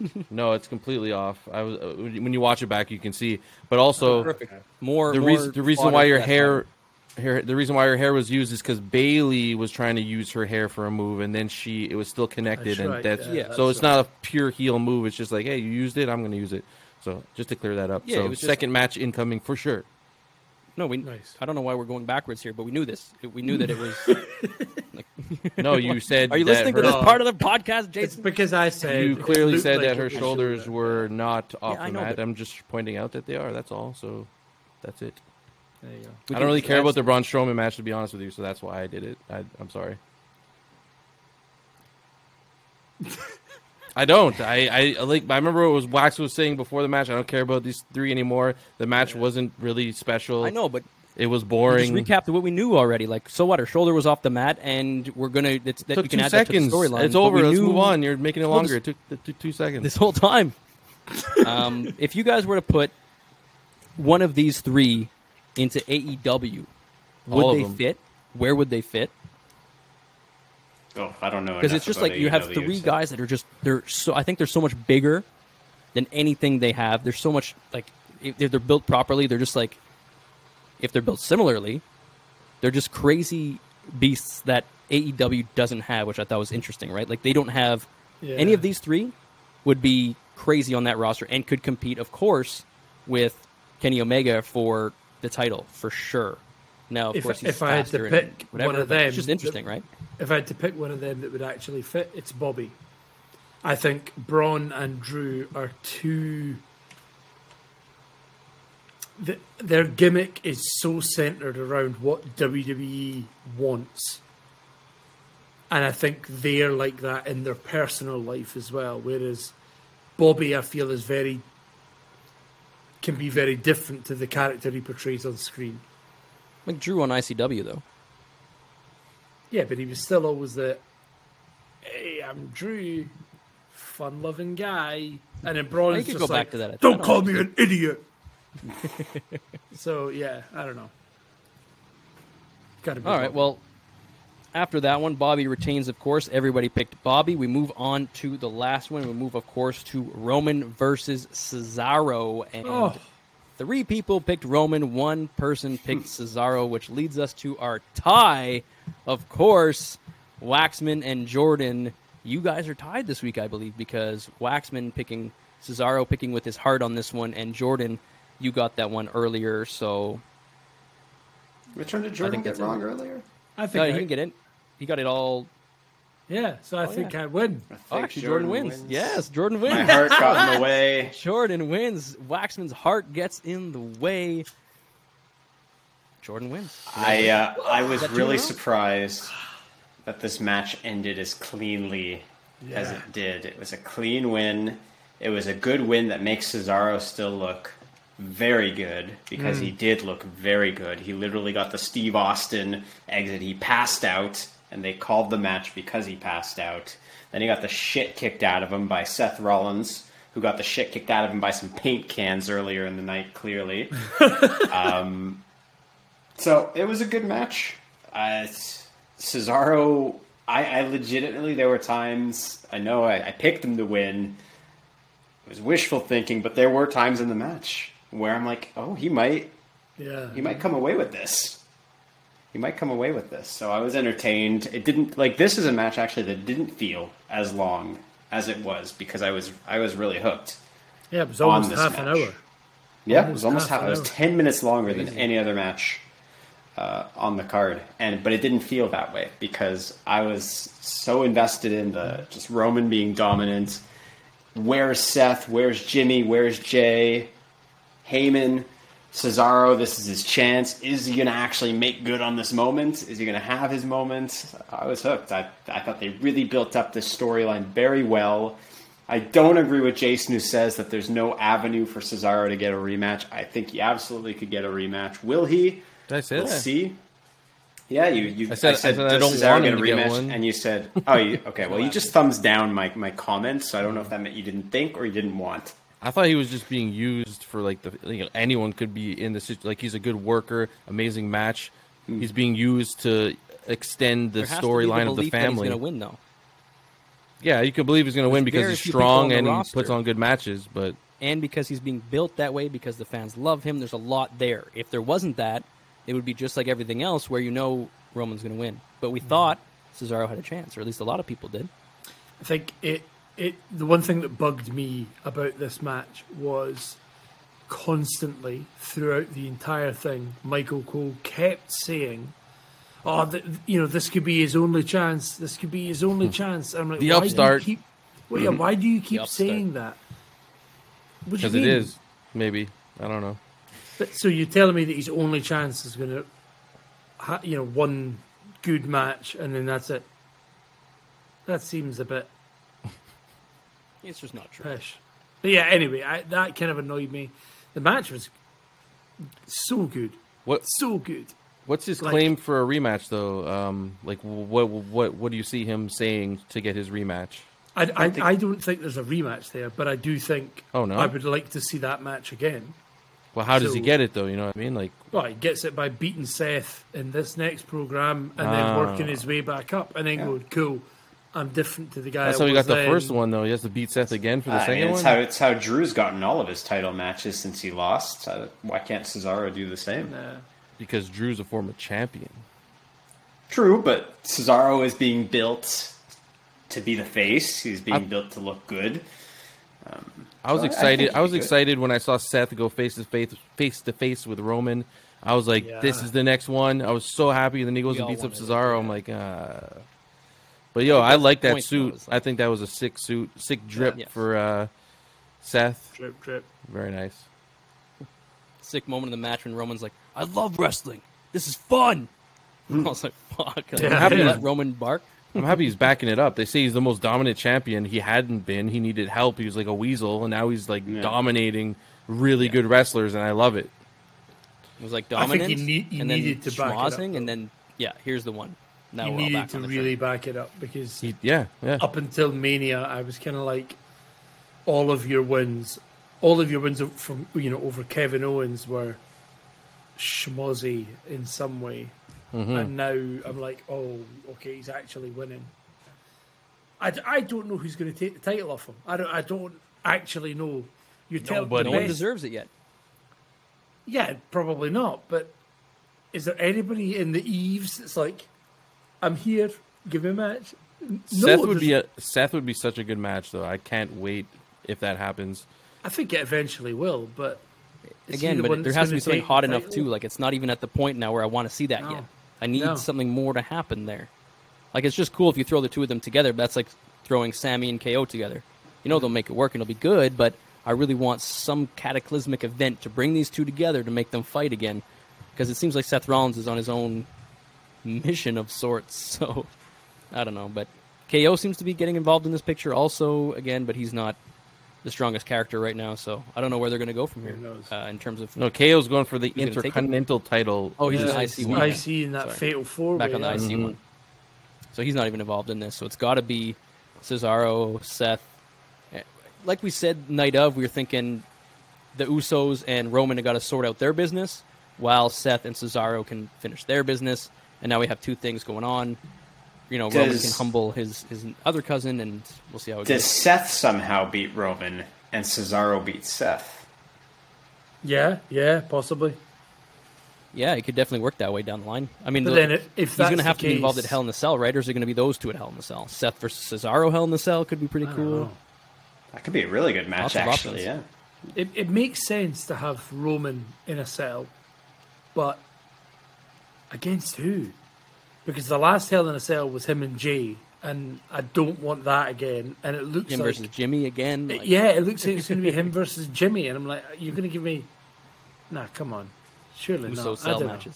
D: No, it's completely off. I was uh, when you watch it back, you can see. But also,
A: Perfect. More.
D: the
A: more
D: reason the reason why your hair,
A: time.
D: Hair the reason why her hair was used is because Bayley was trying to use her hair for a move, and then she it was still connected,
B: That's
D: and
B: right,
D: that's
B: yeah,
D: so
B: that's
D: it's not a pure heel move. It's just like, hey, you used it, I'm going to use it. So just to clear that up.
A: Yeah,
D: so
A: it was just-
D: second match incoming for sure.
A: No, we.
B: Nice.
A: I don't know why we're going backwards here, but we knew this. We knew that it was.
D: No, you said.
A: Are you
D: that
A: listening to this part of the podcast,
B: It's
A: Jason?
B: because I said
D: You clearly said
B: like
D: that her shoulders
B: shoulder.
D: were not off
A: I
D: the mat.
A: but-
D: I'm just pointing out that they are. That's all. So that's it.
B: There you go.
A: We
D: I don't really care about the Braun Strowman match, to be honest with you. So that's why I did it. I, I'm sorry. I don't. I, I like. I remember what was Wax was saying before the match. I don't care about these three anymore. The match wasn't really special.
A: I know, but
D: it was
A: we
D: boring.
A: just recapped what we knew already. Like, so what? Her shoulder was off the mat, and we're gonna. It's, that
D: took
A: you can
D: two
A: add that to the
D: seconds.
A: storyline.
D: It's over.
A: we
D: Let's
A: knew
D: move on. You're making it
A: Well,
D: longer.
A: this-
D: It took two, two seconds.
A: This whole time. um, if you guys were to put one of these three into AEW, would they
D: them.
A: fit? Where would they fit?
C: Oh, I don't know.
A: because it's just
C: about
A: like you have three
C: so-
A: guys that are just they're so I think they're so much bigger than anything they have. They're so much like if if they're built properly, they're just like if they're built similarly, they're just crazy beasts that AEW doesn't have, which I thought was interesting, right? Like they don't have
B: Yeah.
A: any of these three would be crazy on that roster and could compete, of course, with Kenny Omega for the title for sure. Now, of
B: If-
A: course, he's
B: if I had to pick
A: whatever,
B: one of
A: but it's
B: them,
A: just
B: the-
A: interesting, right?
B: If I had to pick one of them that would actually fit, it's Bobby. I think Braun and Drew are too. The, their gimmick is so centered around what WWE wants. And I think they're like that in their personal life as well. Whereas Bobby, I feel, is very. Can be very different to the character he portrays on screen.
A: Like Drew on ICW though.
B: Yeah, but he was still always the, hey, I'm Drew, fun-loving guy, and then Braun's just like,
A: back to that.
B: Don't
A: don't
B: call me an idiot. so yeah, I don't know. Got to be
A: All right. Well, after that one, Bobby retains. Of course, everybody picked Bobby. We move on to the last one. We move, of course, to Roman versus Cesaro, and
B: Oh.
A: three people picked Roman. One person picked hmm. Cesaro, which leads us to our tie. Of course, Waxman and Jordan. You guys are tied this week, I believe, because Waxman picking Cesaro, picking with his heart on this one, and Jordan, you got that one earlier. So
C: Which one did Jordan
A: think
C: get
A: that's it.
C: wrong earlier?
B: I think
A: no,
B: I,
A: he didn't get it. He got it all
B: yeah. So I
A: Oh,
B: think
A: yeah.
B: I win.
C: I
A: Oh, actually, Jordan, wins. Yes, Jordan
C: My
A: wins.
C: heart got in the way.
A: Jordan wins. Waxman's heart gets in the way. Jordan wins.
C: I uh, I was really
A: in
C: surprised that this match ended as cleanly as it did. It was a clean win. It was a good win that makes Cesaro still look very good because he did look very good. He literally got the Steve Austin exit. He passed out, and they called the match because he passed out. Then he got the shit kicked out of him by Seth Rollins, who got the shit kicked out of him by some paint cans earlier in the night, clearly. So it was a good match. Uh, Cesaro, I, I legitimately, there were times, I know I, I picked him to win. It was wishful thinking, but there were times in the match where I'm like, oh, he might,
B: Yeah.
C: he might come away with this. He might come away with this. So I was entertained. It didn't, like, this is a match actually that didn't feel as long as it was because I was, I was really hooked.
B: Yeah, it was almost half an hour.
C: Yeah, it was
B: Almost
C: almost
B: half
C: half.
B: an
C: It was ten minutes longer than any other match uh, on the card, and but it didn't feel that way because I was so invested in the just Roman being dominant. where's Seth? Where's Jimmy? Where's Jay? Heyman, Cesaro, this is his chance. Is he going to actually make good on this moment? Is he going to have his moment? I was hooked. I, I thought they really built up this storyline very well. I don't agree with Jason who says that there's no avenue for Cesaro to get a rematch. I think he absolutely could get a rematch. Will he?
D: Did I say
C: We'll
D: that?
C: see. Yeah, you. you
D: I said- I said I
C: "Does
D: don't
C: Cesaro
D: want
C: get a
D: to get
C: rematch?" And you said, "Oh, you, okay." Well, you just thumbs down my my comments, so I don't know if that meant you didn't think or you didn't want.
D: I thought he was just being used for like the you know, anyone could be in the situ- like he's a good worker, amazing match.
C: Hmm.
D: He's being used to extend the
A: There has to be
D: storyline of the
A: belief that He's
D: family.
A: going to win though,
D: Yeah, you can believe he's going to win because he's
A: few people on
D: strong
A: the
D: and he puts on good matches. But
A: and because he's being built that way, because the fans love him. There's a lot there. If there wasn't that, it would be just like everything else, where you know Roman's going to win. But we thought Cesaro had a chance, or at least a lot of people did.
B: I think it it the one thing that bugged me about this match was constantly throughout the entire thing, Michael Cole kept saying, "Oh, th- you know, this could be his only chance. This could be his only hmm. chance." I'm like,
D: The
B: why
D: upstart.
B: Do you keep, well, yeah, why do you keep saying that? What do you
D: because it is, maybe I don't know.
B: But, so you're telling me that his only chance is going to, ha- you know, one good match and then that's it. That seems a bit
A: It's just not true.
B: pish. But yeah, anyway, I, that kind of annoyed me. The match was so good,
D: What
B: so good.
D: what's his
B: Like-
D: claim for a rematch though? Um, like what what what do you see him saying to get his rematch?
B: I, I, I don't think there's a rematch there, but I do think
D: Oh, no?
B: I would like to see that match again.
D: Well, how does he get it though? You know what I mean? Like
B: Well, he gets it by beating Seth in this next program and then
D: Ah.
B: working his way back up and then going, cool, I'm different to the guy.
D: that's how he got the
B: then."
D: first one though. He has to beat Seth again for the
C: I
D: second
C: mean, it's
D: one.
C: how it's how Drew's gotten all of his title matches since he lost. Uh, why can't Cesaro do the same?
B: Nah.
D: because Drew's a former champion.
C: True, but Cesaro is being built to be the face. He's being
D: I-
C: built to look good.
D: I was
C: So I- I
D: excited. I, was
C: he could.
D: excited when I saw Seth go face to face, face to face with Roman. I was like, "This is the next one." I was so happy. And then he goes and beats up
A: wanted it,
D: Cesaro.
A: yeah.
D: I'm like, uh... but yo,
A: think
D: I like that
A: point, though,
D: suit.
A: is
D: I think that was a sick suit, sick drip
A: Yes.
D: for uh, Seth.
B: Drip, drip.
D: Very nice.
A: Sick moment in the match when Roman's like, "I love wrestling. This is fun." I was like, "Fuck!" Like,
B: Yeah.
A: happy
B: Yeah.
A: let Roman bark.
D: I'm happy he's backing it up. They say he's the most dominant champion. He hadn't been. He needed help. He was like a weasel, and now he's like
C: Yeah.
D: dominating really good wrestlers, and I love it.
A: It was like
B: I think
A: dominant,
B: he need- he
A: and then
B: needed to back it up,
A: schmozzing, and then yeah, here's the one. Now
B: you needed to really
A: train.
B: back it up because
D: He, yeah, yeah.
B: up until Mania, I was kind of like, all of your wins, all of your wins from you know over Kevin Owens were schmozzy in some way,
D: Mm-hmm.
B: and now I'm like, oh, okay, he's actually winning. I, I don't know who's going to take the title off him. I don't I don't actually know. You tell
D: Nobody.
B: the
A: No one deserves it yet.
B: Yeah, probably not. But is there anybody in the eaves that's like, I'm here, give me a match? No,
D: Seth would
B: there's-
D: be a Seth would be such a good match though. I can't wait if that happens.
B: I think it eventually will, but
A: Again,
B: the
A: but there has to be something hot
B: the
A: enough too. Like it's not even at the point now where I want to see that
B: No.
A: yet. I need
B: No.
A: something more to happen there. Like it's just cool if you throw the two of them together. But that's like throwing Sammy and KO together. You know they'll make it work and it'll be good, but I really want some cataclysmic event to bring these two together to make them fight again. Because it seems like Seth Rollins is on his own mission of sorts. So I don't know, but KO seems to be getting involved in this picture also again, but he's not the strongest character right now. So I don't know where they're going to go from here uh, in terms of
D: No, KO's going for the
A: gonna take it?
D: Intercontinental title.
A: Oh, he's
B: Yeah,
A: an IC one.
B: IC in that
A: Sorry.
B: fatal four
A: back on the IC one. So he's not even involved in this. So it's got to be Cesaro, Seth. Eh, Like we said, night of, we were thinking the Usos and Roman have got to sort out their business, while Seth and Cesaro can finish their business. And now we have two things going on. You know, Roman can humble his his other cousin, and we'll see how it
C: Does
A: goes.
C: Seth somehow beat Roman and Cesaro beat Seth?
B: Yeah, yeah, possibly.
A: Yeah, it could definitely work that way down the line. I mean,
B: But
A: the-
B: then if- if
A: he's
B: that's
A: going to have to be involved at Hell in the Cell, right? Or is it going to be those two at Hell in the Cell? Seth versus Cesaro, Hell in the Cell could be pretty
B: I don't
A: cool.
B: know.
C: That could be a really good match,
A: Lots
C: actually.
A: options.
C: Yeah.
B: It, it makes sense to have Roman in a cell, but against who? Because the last Hell in a Cell was him and Jay, and I don't want that again. And it looks
A: Him
B: like
A: versus Jimmy again. like-
B: yeah, it looks like it's going to be him versus Jimmy, and I'm like, you're going to give me? Nah, come on, surely
A: Uso
B: not. I
A: cell
B: don't know.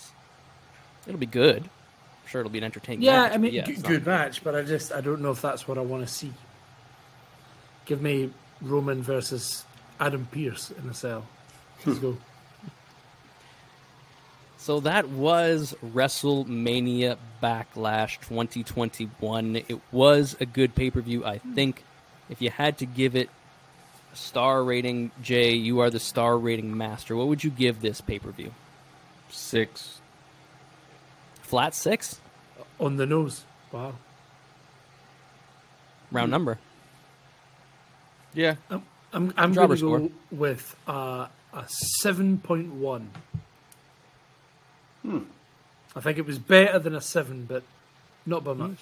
A: It'll be good. I'm sure it'll be an entertaining.
B: Yeah,
A: match,
B: I mean,
A: yeah,
B: g- good match, but I just I don't know if that's what I want to see. Give me Roman versus Adam Pearce in a cell. Let's go.
A: So that was WrestleMania Backlash 2021. It was a good pay per view. I think if you had to give it a star rating, Jay, you are the star rating master. What would you give this pay per view?
D: Six.
A: Flat six?
B: On the nose. Wow.
A: Round number.
D: Yeah.
B: I'm I'm, I'm going to
A: score.
B: go with uh, a seven point one.
C: Hmm.
B: I think it was better than a seven, but not by much.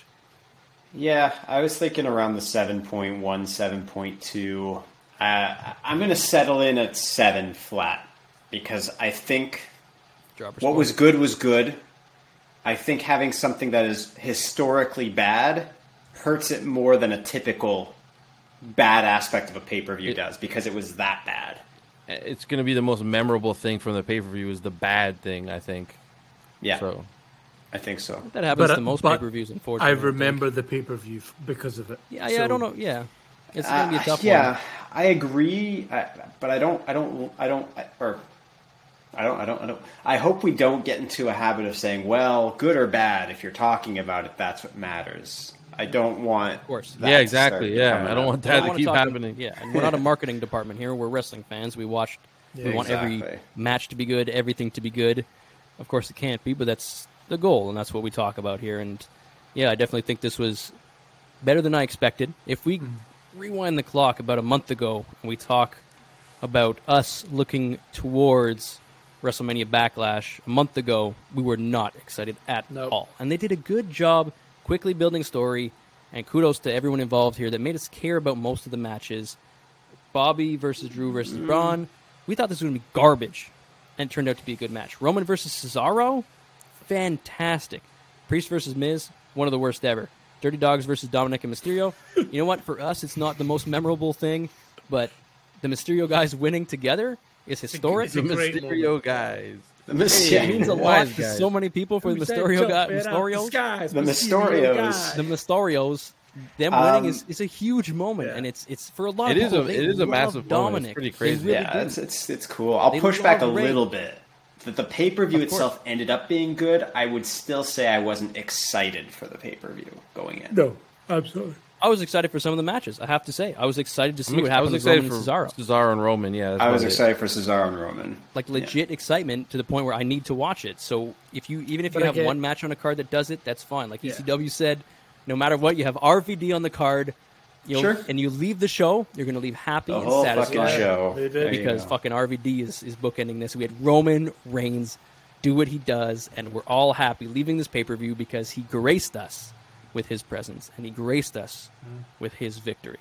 C: Yeah, I was thinking around the 7.1, 7.2. Uh, I'm going to settle in at 7 flat because I think
A: Jobber
C: what
A: score.
C: was good was good. I think having something that is historically bad hurts it more than a typical bad aspect of a pay per view does because it was that bad.
D: It's going to be the most memorable thing from the pay per view is the bad thing, I think.
C: Yeah,
D: So
C: I think so.
A: That happens
B: But,
A: to most
B: but
A: pay per views, unfortunately.
B: I
A: think.
B: remember the pay per view because of it.
A: Yeah, yeah, I don't know. Yeah. It's going to be a
C: Uh,
A: tough
C: yeah,
A: one.
C: Yeah, I agree, I, but I don't, I don't, I don't, I- or I don't, I don't, I don't. I hope we don't get into a habit of saying, "Well, good or bad." If you're talking about it, that's what matters. I don't want. Of
A: course.
C: that
D: yeah, exactly. Yeah, I don't
C: a-
D: want that
A: don't
D: to keep
A: talk-
D: happening.
A: Yeah, and we're not a marketing department here. We're wrestling fans. We watched. we
B: Yeah,
A: want every match to be good, everything to be good. Of course, it can't be, but that's the goal, and that's what we talk about here. And yeah, I definitely think this was better than I expected. If we mm-hmm. rewind the clock about a month ago and we talk about us looking towards WrestleMania Backlash a month ago, we were not excited at
B: Nope.
A: all. And they did a good job quickly building story. And kudos to everyone involved here that made us care about most of the matches. Bobby versus Drew versus mm-hmm. Braun. We thought this was going to be garbage, and it turned out to be a good match. Roman versus Cesaro, fantastic. Priest versus Miz, one of the worst ever. Dirty Dogs versus Dominic and Mysterio. You know what? For us, it's not the most memorable thing, but the Mysterio guys winning together is historic.
D: The Mysterio guys.
C: The Mysterio-
A: It means a lot
D: Wise
A: to
D: guys.
A: so many people for the Mysterio guy, Mysterios.
C: The Mysterios.
A: The Mysterios, them
C: Um,
A: winning is, is a huge moment,
B: Yeah.
A: and it's it's for a lot
D: It
A: of
D: is
A: people.
D: a-
A: they
D: it is a massive moment.
A: Dominic.
D: It's pretty crazy.
A: really
C: yeah,
A: do.
C: it's, it's it's cool. I'll
A: They
C: push back a
A: love Rey.
C: little bit. That the pay per view
A: Of course.
C: itself ended up being good. I would still say I wasn't excited for the pay per view going in.
B: No, absolutely.
A: I was excited for some of the matches. I have to say, I was excited to see what
D: I
A: happened
D: was
A: with
D: excited
A: Roman
D: for
A: and Cesaro.
D: Cesaro and Roman. Yeah,
C: I was
D: about it.
C: excited for Cesaro and Roman.
A: Like legit excitement to the point where I need to watch it. So if you even if you
B: But
A: have
B: again-
A: one match on a card that does it, that's fine. Like
B: Yeah.
A: ECW said, no matter what, you have RVD on the card. You know,
C: Sure.
A: and you leave the show, you're going to leave happy
C: The
A: and
C: whole
A: satisfied.
C: fucking show.
B: They did.
C: There you
A: because fucking RVD is, is bookending this. We had Roman Reigns do what he does, and we're all happy leaving this pay per view because he graced us with his presence and he graced us
C: Mm.
A: with his victory.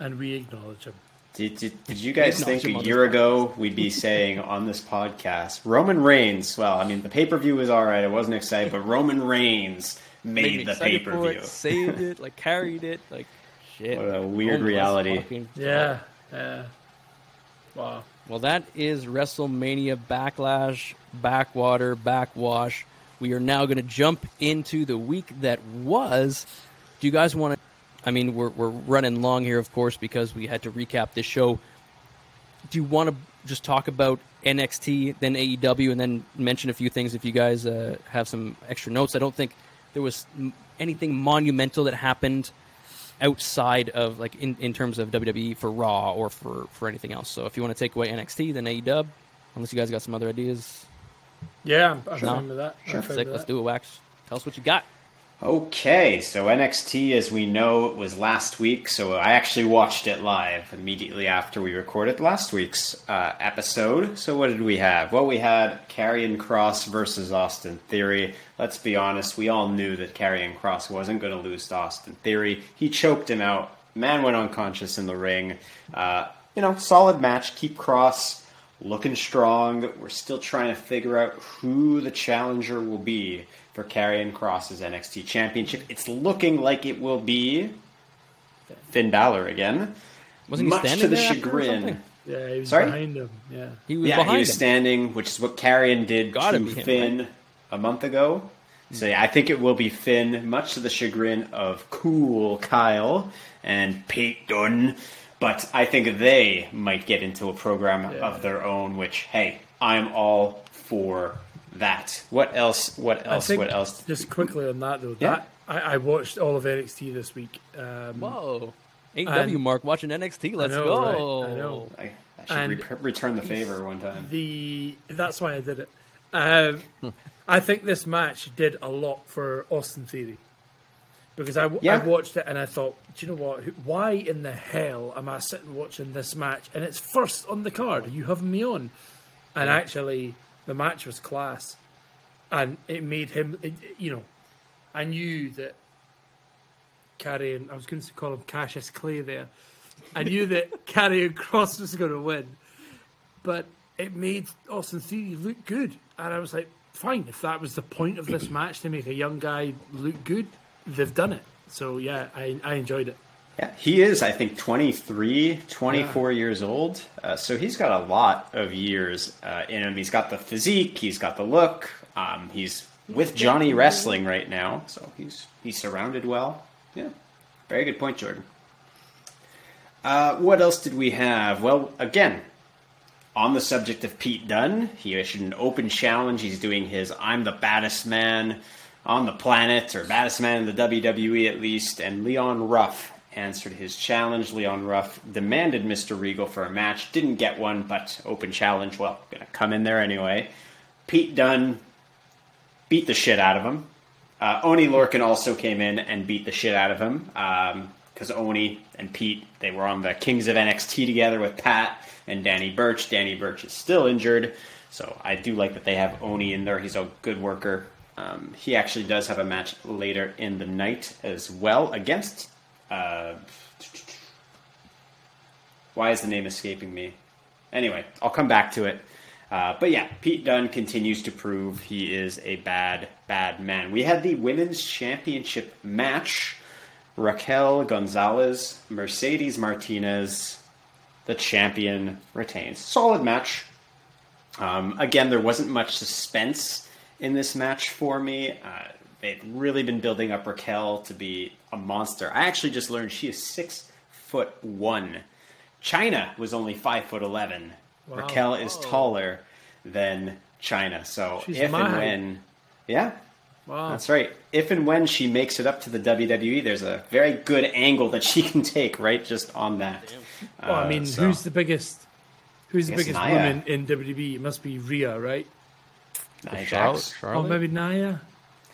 B: And we acknowledge him.
C: Did, did, did you guys think a year ago we'd be saying on this podcast Roman Reigns? Well, I mean the pay per view was all right. I wasn't excited, but Roman Reigns
A: Made
C: made the
A: excited
C: pay per view.
A: saved it, like carried it, like shit.
C: What a weird
A: Roman
C: reality.
A: fucking-
B: Yeah. Yeah. Wow.
A: Well, that is WrestleMania Backlash, Backwater, Backwash. We are now going to jump into the week that was. Do you guys want to? I mean, we're, we're running long here, of course, because we had to recap this show. Do you want to just talk about NXT, then AEW, and then mention a few things if you guys uh, have some extra notes? I don't think there was anything monumental that happened outside of like in, in terms of WWE for Raw or for for anything else. So if you want to take away NXT, then AEW. Unless you guys got some other ideas,
B: Yeah, I'm, I'm
A: Sure.
B: fine with that. I'm
A: sick.
B: with
A: Let's do it, Wax. Tell us what you got.
C: Okay, so NXT, as we know, it was last week, so I actually watched it live immediately after we recorded last week's uh, episode. So, what did we have? Well, we had Karrion Cross versus Austin Theory. Let's be honest, we all knew that Karrion Cross wasn't going to lose to Austin Theory. He choked him out. Man went unconscious in the ring. Uh, you know, solid match. Keep Cross looking strong. We're still trying to figure out who the challenger will be for Karrion Cross's NXT Championship. It's looking like it will be Finn Balor again.
A: Wasn't he
C: much
A: standing
C: to the
A: there
C: chagrin.
B: Yeah, he was
C: Sorry?
B: behind him. Yeah.
A: He was
C: Yeah,
A: behind
C: he was
A: him.
C: standing, which is what Karrion did
A: Gotta
C: to
A: be him,
C: Finn a month ago. So yeah, I think it will be Finn, much to the chagrin of Cool Kyle and Pete Dunne. But I think they might get into a program of their own. Which, hey, I'm all for that. What else? What else? What else?
B: Just quickly on that though,
C: Yeah.
B: that I, I watched all of NXT this week. Um,
A: Whoa. Ain't
B: And-
A: W Mark watching NXT. Let's
B: know,
A: go.
B: right? I know.
C: I, I should re- return the favor one time.
B: The that's why I did it. Um, I think this match did a lot for Austin Theory because I,
C: Yeah.
B: I watched it and I thought, do you know what? Why in the hell am I sitting watching this match? And it's first on the card. Are you having me on? And actually, the match was class, and it made him. It, you know, I knew that Karrion. I was going to call him Cassius Clay there. I knew that Karrion Cross was going to win, but it made Austin Theory look good, and I was like, fine. If that was the point of this match to make a young guy look good, they've done it. So yeah, I, I enjoyed it.
C: Yeah, he is, I think, 23, 24 years old. Uh, so he's got a lot of years uh, in him. He's got the physique, he's got the look. Um, he's with Johnny Wrestling right now, so he's he's surrounded well. Yeah, very good point, Jordan. Uh, what else did we have? Well, again, on the subject of Pete Dunne, he issued an open challenge. He's doing his I'm the baddest man on the planet, or baddest man in the WWE at least, and Leon Ruff answered his challenge. Leon Ruff demanded Mr. Regal for a match, didn't get one, but open challenge, well, gonna come in there anyway. Pete Dunne beat the shit out of him. Uh, Oney Lorcan also came in and beat the shit out of him because Oney and Pete they were on the Kings of NXT together with Pat and Danny Burch. Danny Burch is still injured, so I do like that they have Oney in there. He's a good worker. Um, he actually does have a match later in the night as well against. Uh, why is the name escaping me? Anyway, I'll come back to it. Uh, but yeah, Pete Dunne continues to prove he is a bad, bad man. We had the women's championship match. Raquel Gonzalez, Mercedes Martinez, the champion, retains. Solid match. Um, again, there wasn't much suspense in this match for me. Uh, they've really been building up Raquel to be a monster. I actually just learned she is six foot one. Chyna was only five foot eleven. Raquel is taller than Chyna. So
B: She's
C: if
B: my
C: and when, yeah,
B: Wow.
C: that's right. If and when she makes it up to the WWE, there's a very good angle that she can take right just on that.
B: Well, I
C: Uh,
B: mean,
C: so-
B: who's the biggest? Who's the biggest
C: Nia.
B: woman in WWE? It must be Rhea, right?
C: Nia
D: Charlotte,
C: Jax.
B: Or
D: Charlotte.
B: maybe Nia.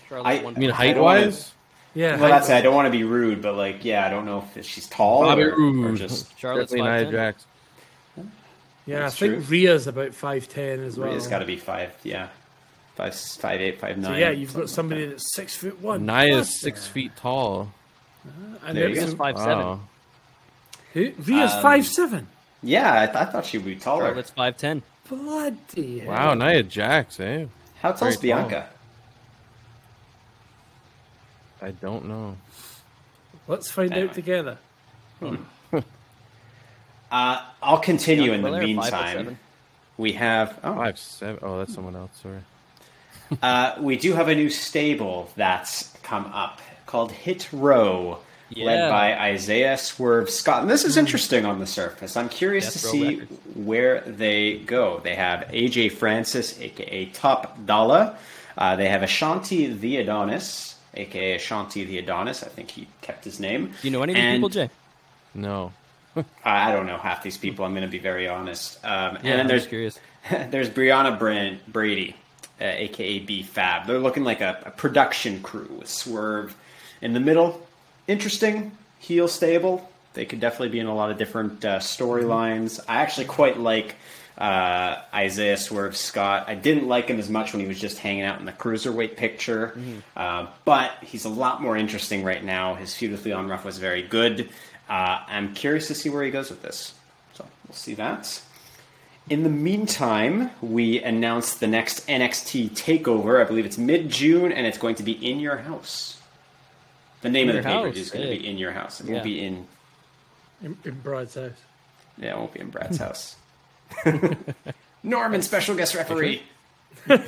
A: Charlotte
C: I-
D: I mean, height
C: don't wanna-
D: wise,
B: Yeah.
C: Well, that's it. I don't want to be rude, but like, yeah, I don't know if she's tall
D: Bobby
C: or, or just.
A: Charlotte's
D: definitely Nia Jax.
B: Yeah,
C: That's
B: I think
C: true.
B: Rhea's about five ten as well.
C: Rhea's got to be five, yeah, five, five eight, five nine.
B: So yeah, you've got somebody
C: like
B: that's six foot one.
D: Nia's
B: What
D: six
B: the-
D: feet tall.
B: And
C: There you
B: there's
C: go.
A: five seven.
D: Wow.
B: Who? Rhea's
C: Um,
B: five seven.
C: Yeah, I, th- I thought she would be taller.
A: Charlotte's five ten.
B: Bloody hell.
D: Wow, Nia Jax, eh?
C: How tall's
D: very tall.
C: Bianca?
D: I don't know.
B: Let's find
C: Anyway.
B: out together.
C: Uh, I'll continue
A: Bianca
C: in the
A: Belair, five foot
C: meantime.
A: seven.
C: We have oh,
D: Five seven. Oh, that's someone else. Sorry.
C: uh, we do have a new stable that's come up called Hit Row, led by Isaiah Swerve Scott. And this is interesting on the surface. I'm curious
A: Death
C: to see
A: Records.
C: where they go. They have AJ Francis, aka Top Dollar. Uh, they have Ashanti the Adonis, aka Ashanti the Adonis. I think he kept his name.
A: Do you know any of these people, Jay?
D: No.
C: I don't know half these people. I'm going to be very honest. Um,
A: Yeah,
C: and then there's
A: curious.
C: there's Brianna Brand, Brady, uh, aka B Fab. They're looking like a, a production crew with Swerve in the middle. Interesting heel stable. They could definitely be in a lot of different uh, storylines. I actually quite like uh, Isaiah Swerve Scott. I didn't like him as much when he was just hanging out in the cruiserweight picture, uh, but he's a lot more interesting right now. His feud with Leon Ruff was very good. Uh, I'm curious to see where he goes with this. So we'll see that. in the meantime, we announced the next NXT takeover. I believe it's mid June, and it's going to be in your house. The name
A: In
C: of the
A: your
C: pay per
A: house,
C: view is going to be in your house. It
A: Yeah.
C: won't be in.
B: In, in Brad's house.
C: Yeah, it won't be in Brad's house. Norman, special guest referee.
B: He's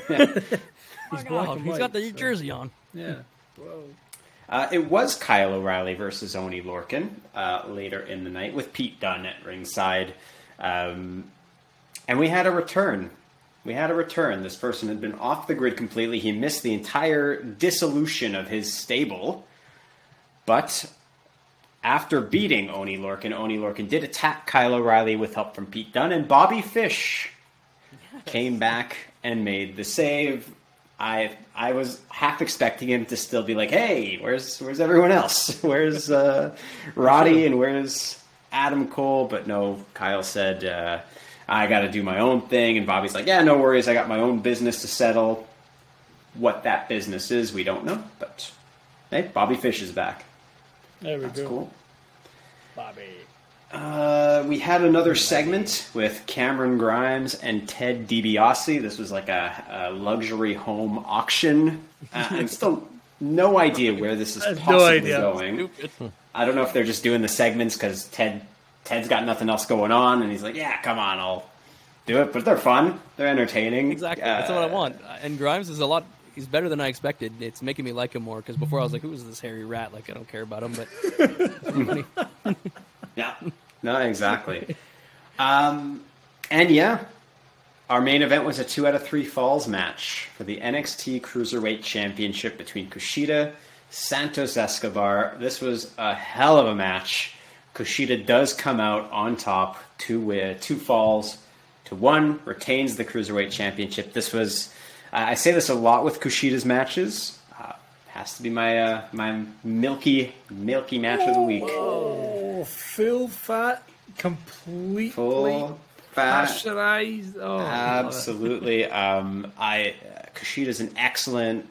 A: Oh,
B: black and
A: he's
B: white,
A: got the
B: so-
A: jersey on.
B: Yeah. Whoa.
C: Uh, it was Kyle O'Reilly versus Oney Lorcan uh, later in the night with Pete Dunne at ringside. Um, and we had a return. We had a return. This person had been off the grid completely. He missed the entire dissolution of his stable. But after beating Oney Lorcan, Oney Lorcan did attack Kyle O'Reilly with help from Pete Dunne, and Bobby Fish came back and made the save. I I was half expecting him to still be like, "Hey, where's where's everyone else? Where's uh, Roddy and where's Adam Cole?" But no, Kyle said, uh, "I got to do my own thing," and Bobby's like, "Yeah, no worries. I got my own business to settle. What that business is, we don't know, but hey, Bobby Fish is back.
B: There we
C: That's
B: go.
C: cool."
B: Bobby.
C: Uh, we had another segment with Cameron Grimes and Ted DiBiase. This was like a, a luxury home auction. Uh, I'm still no idea where this is
B: I have no
C: possibly
B: idea.
C: going. I don't know if they're just doing the segments because Ted Ted's got nothing else going on, and he's like, "Yeah, come on, I'll do it." But they're fun. They're entertaining.
A: Exactly. That's what I
C: Uh,
A: want. And Grimes is a lot. He's better than I expected. It's making me like him more because before I was like, "Who is this hairy rat?" Like I don't care about him. But
C: Yeah, no, exactly. um, and yeah, our main event was a two out of three falls match for the NXT Cruiserweight Championship between Kushida, Santos Escobar. This was a hell of a match. Kushida does come out on top, two wi- two falls to one, retains the Cruiserweight Championship. This was, I say this a lot with Kushida's matches. Uh, has to be my uh, my milky milky match of the week.
B: Oh, full fat, completely
C: Full fat.
B: pasteurized. Oh, I love it.
C: Absolutely. Um, I uh, Kushida's an excellent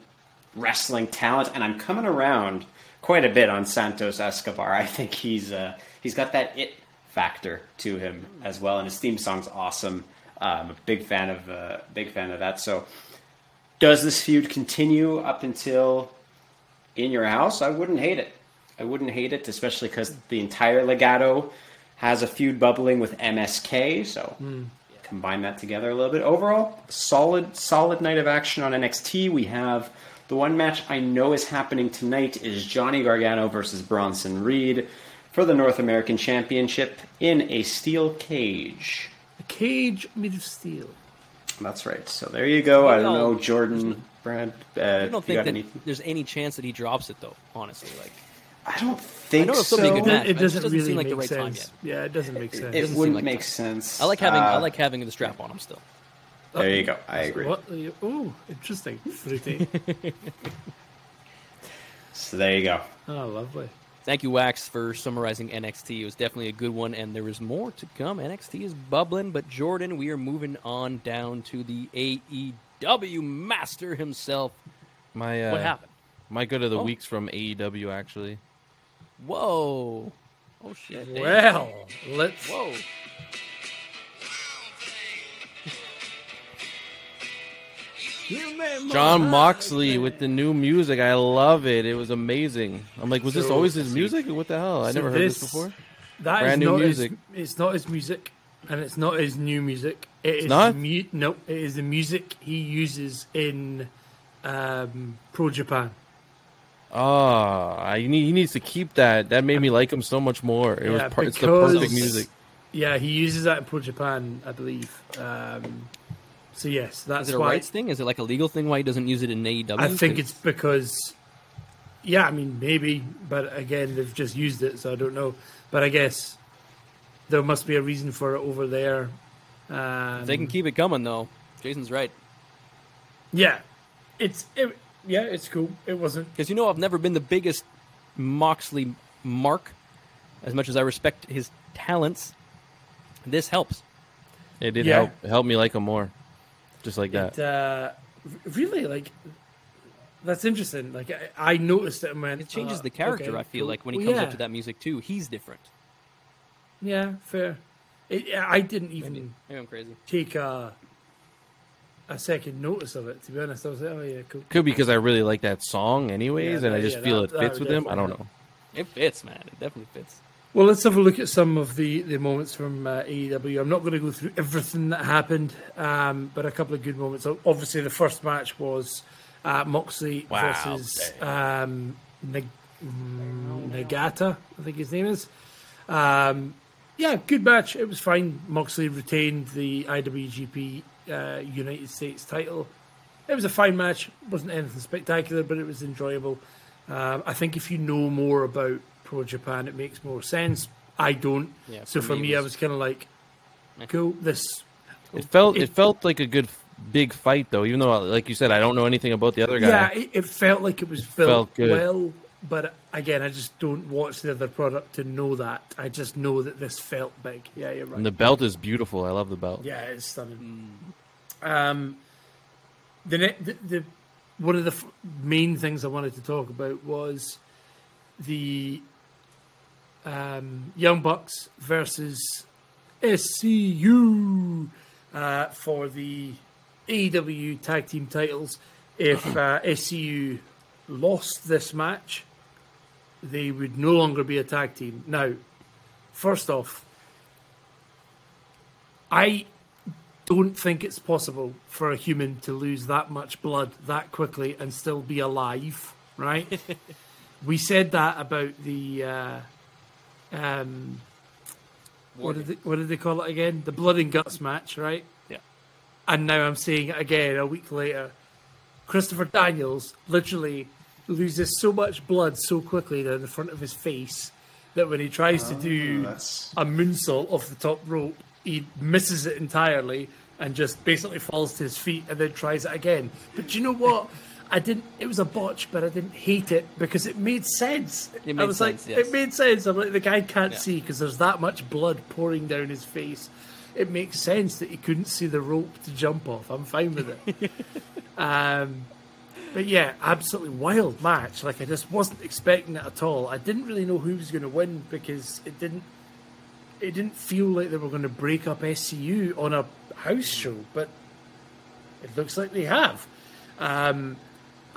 C: wrestling talent, and I'm coming around quite a bit on Santos Escobar. I think he's uh, he's got that it factor to him as well, and his theme song's awesome. Uh, I'm a big fan of uh, big fan of that. So, does this feud continue up until in your house? I wouldn't hate it. I wouldn't hate it, especially because the entire Legado has a feud bubbling with MSK. So hmm. combine that together a little bit. Overall, solid, solid night of action on NXT. We have the one match I know is happening tonight is Johnny Gargano versus Bronson Reed for the North American Championship in a steel cage.
B: A cage made of steel.
C: That's right. So there you go. I don't know, Jordan, Brad. Uh,
A: I don't
C: if you
A: think
C: got
A: that
C: any-
A: there's any chance that he drops it though. Honestly, like
C: I don't think
A: I know it'll
C: so.
A: still be a good match.
B: It
A: but it just
B: doesn't
A: doesn't
B: really
A: seem like the
B: make
A: right time
B: sense. Yeah, it doesn't make sense.
C: It
A: doesn't
C: wouldn't
A: like
C: make
A: that.
C: sense.
A: I like having I
C: Uh,
A: like having the strap on him still.
C: There you go. I agree.
B: What? Oh, interesting.
C: So there you go.
B: oh, lovely.
A: Thank you, Wax, for summarizing NXT. It was definitely a good one, and there is more to come. NXT is bubbling, but Jordan, we are moving on down to the AEW master himself.
D: My uh,
A: What happened?
D: My good of the
A: Oh.
D: week's from AEW actually.
A: Whoa! Oh shit!
B: Well, let's.
A: Whoa!
D: Jon Moxley with the new music. I love it. It was amazing. I'm like, was this always his music? What the hell? I
B: So
D: never heard this
B: this-
D: before.
B: That is
D: Brand new
B: not
D: music.
B: His, it's not his music, and it's not his new music. It is
D: not?
B: Mu- no, it is the music he uses in um, Pro Japan.
D: Ah, I need, he needs to keep that. That made me like him so much more. It
B: Yeah,
D: was per, it's the perfect music.
B: Yeah, he uses that in Pro Japan, I believe. Um, so yes, that's
A: Is it a
B: why.
A: rights thing? Is it like a legal thing why he doesn't use it in AEW?
B: I think
A: 'Cause-
B: it's because, yeah, I mean maybe, but again they've just used it, so I don't know. But I guess there must be a reason for it over there. Um,
A: they can keep it coming though. Jason's right.
B: yeah, it's it, yeah, it's cool. It wasn't.
A: Because you know I've never been the biggest Moxley mark, as much as I respect his talents. This helps.
D: It did
B: Yeah.
D: help help me like him more, just like that.
B: It, uh, really like. That's interesting. Like I, I noticed it and went.
A: It changes
B: uh,
A: the character.
B: okay,
A: I feel like when he
B: Well,
A: comes
B: yeah.
A: up to that music too, he's different.
B: Yeah, fair. It, I didn't even
A: Maybe I'm crazy.
B: take a a second notice of it. To be honest, I was like, oh yeah, cool.
D: Could be because I really like that song, anyways,
B: Yeah,
D: and I just
B: yeah,
D: feel
B: that-
D: it fits with him. I don't know.
A: It fits, man. It definitely fits.
B: Well, let's have a look at some of the, the moments from uh, AEW. I'm not going to go through everything that happened, um, but a couple of good moments. Obviously, the first match was uh, Moxley
D: Wow,
B: versus um, Nag- mm, Nagata, I think his name is. Um, yeah, good match. It was fine. Moxley retained the IWGP uh, United States title. It was a fine match. It wasn't anything spectacular, but it was enjoyable. Um, I think if you know more about Pro Japan, it makes more sense. I don't.
A: Yeah,
B: so
A: for
B: for
A: me,
B: me,
A: it
B: I
A: was-
B: was kind of like, cool. This
D: It felt
B: It-
D: it, felt like a good big fight though, even though like you said, I don't know anything about the other guy.
B: Yeah, it, it felt like it was built
D: Felt good.
B: well, but again, I just don't watch the other product to know that. I just know that this felt big. Yeah, you're right.
D: And the belt is beautiful. I love the belt.
B: yeah, it's stunning. Um, the, ne- the the one of the f- main things I wanted to talk about was the um, Young Bucks versus SCU uh, for the AEW Tag Team titles. If uh, SCU lost this match, they would no longer be a tag team. Now, first off, I don't think it's possible for a human to lose that much blood that quickly and still be alive, right? we said that about the uh, um, what did they, what did they call it again? The blood and guts match, right?
A: Yeah.
B: And now I'm seeing it again a week later. Christopher Daniels literally loses so much blood so quickly down the front of his face that when he tries to do
C: that's-
B: a moonsault off the top rope, he misses it entirely and just basically falls to his feet and then tries it again. But do you know what? I didn't. It was a botch, but I didn't hate it because it made sense.
A: It
B: I was
A: sense,
B: like,
A: yes.
B: it made sense. I'm like, the guy can't
A: Yeah.
B: see because there's that much blood pouring down his face. It makes sense that he couldn't see the rope to jump off. I'm fine with it. um, but yeah, absolutely wild match. Like I just wasn't expecting it at all. I didn't really know who was going to win because it didn't. It didn't feel like they were going to break up SCU on a house show, but it looks like they have. Um,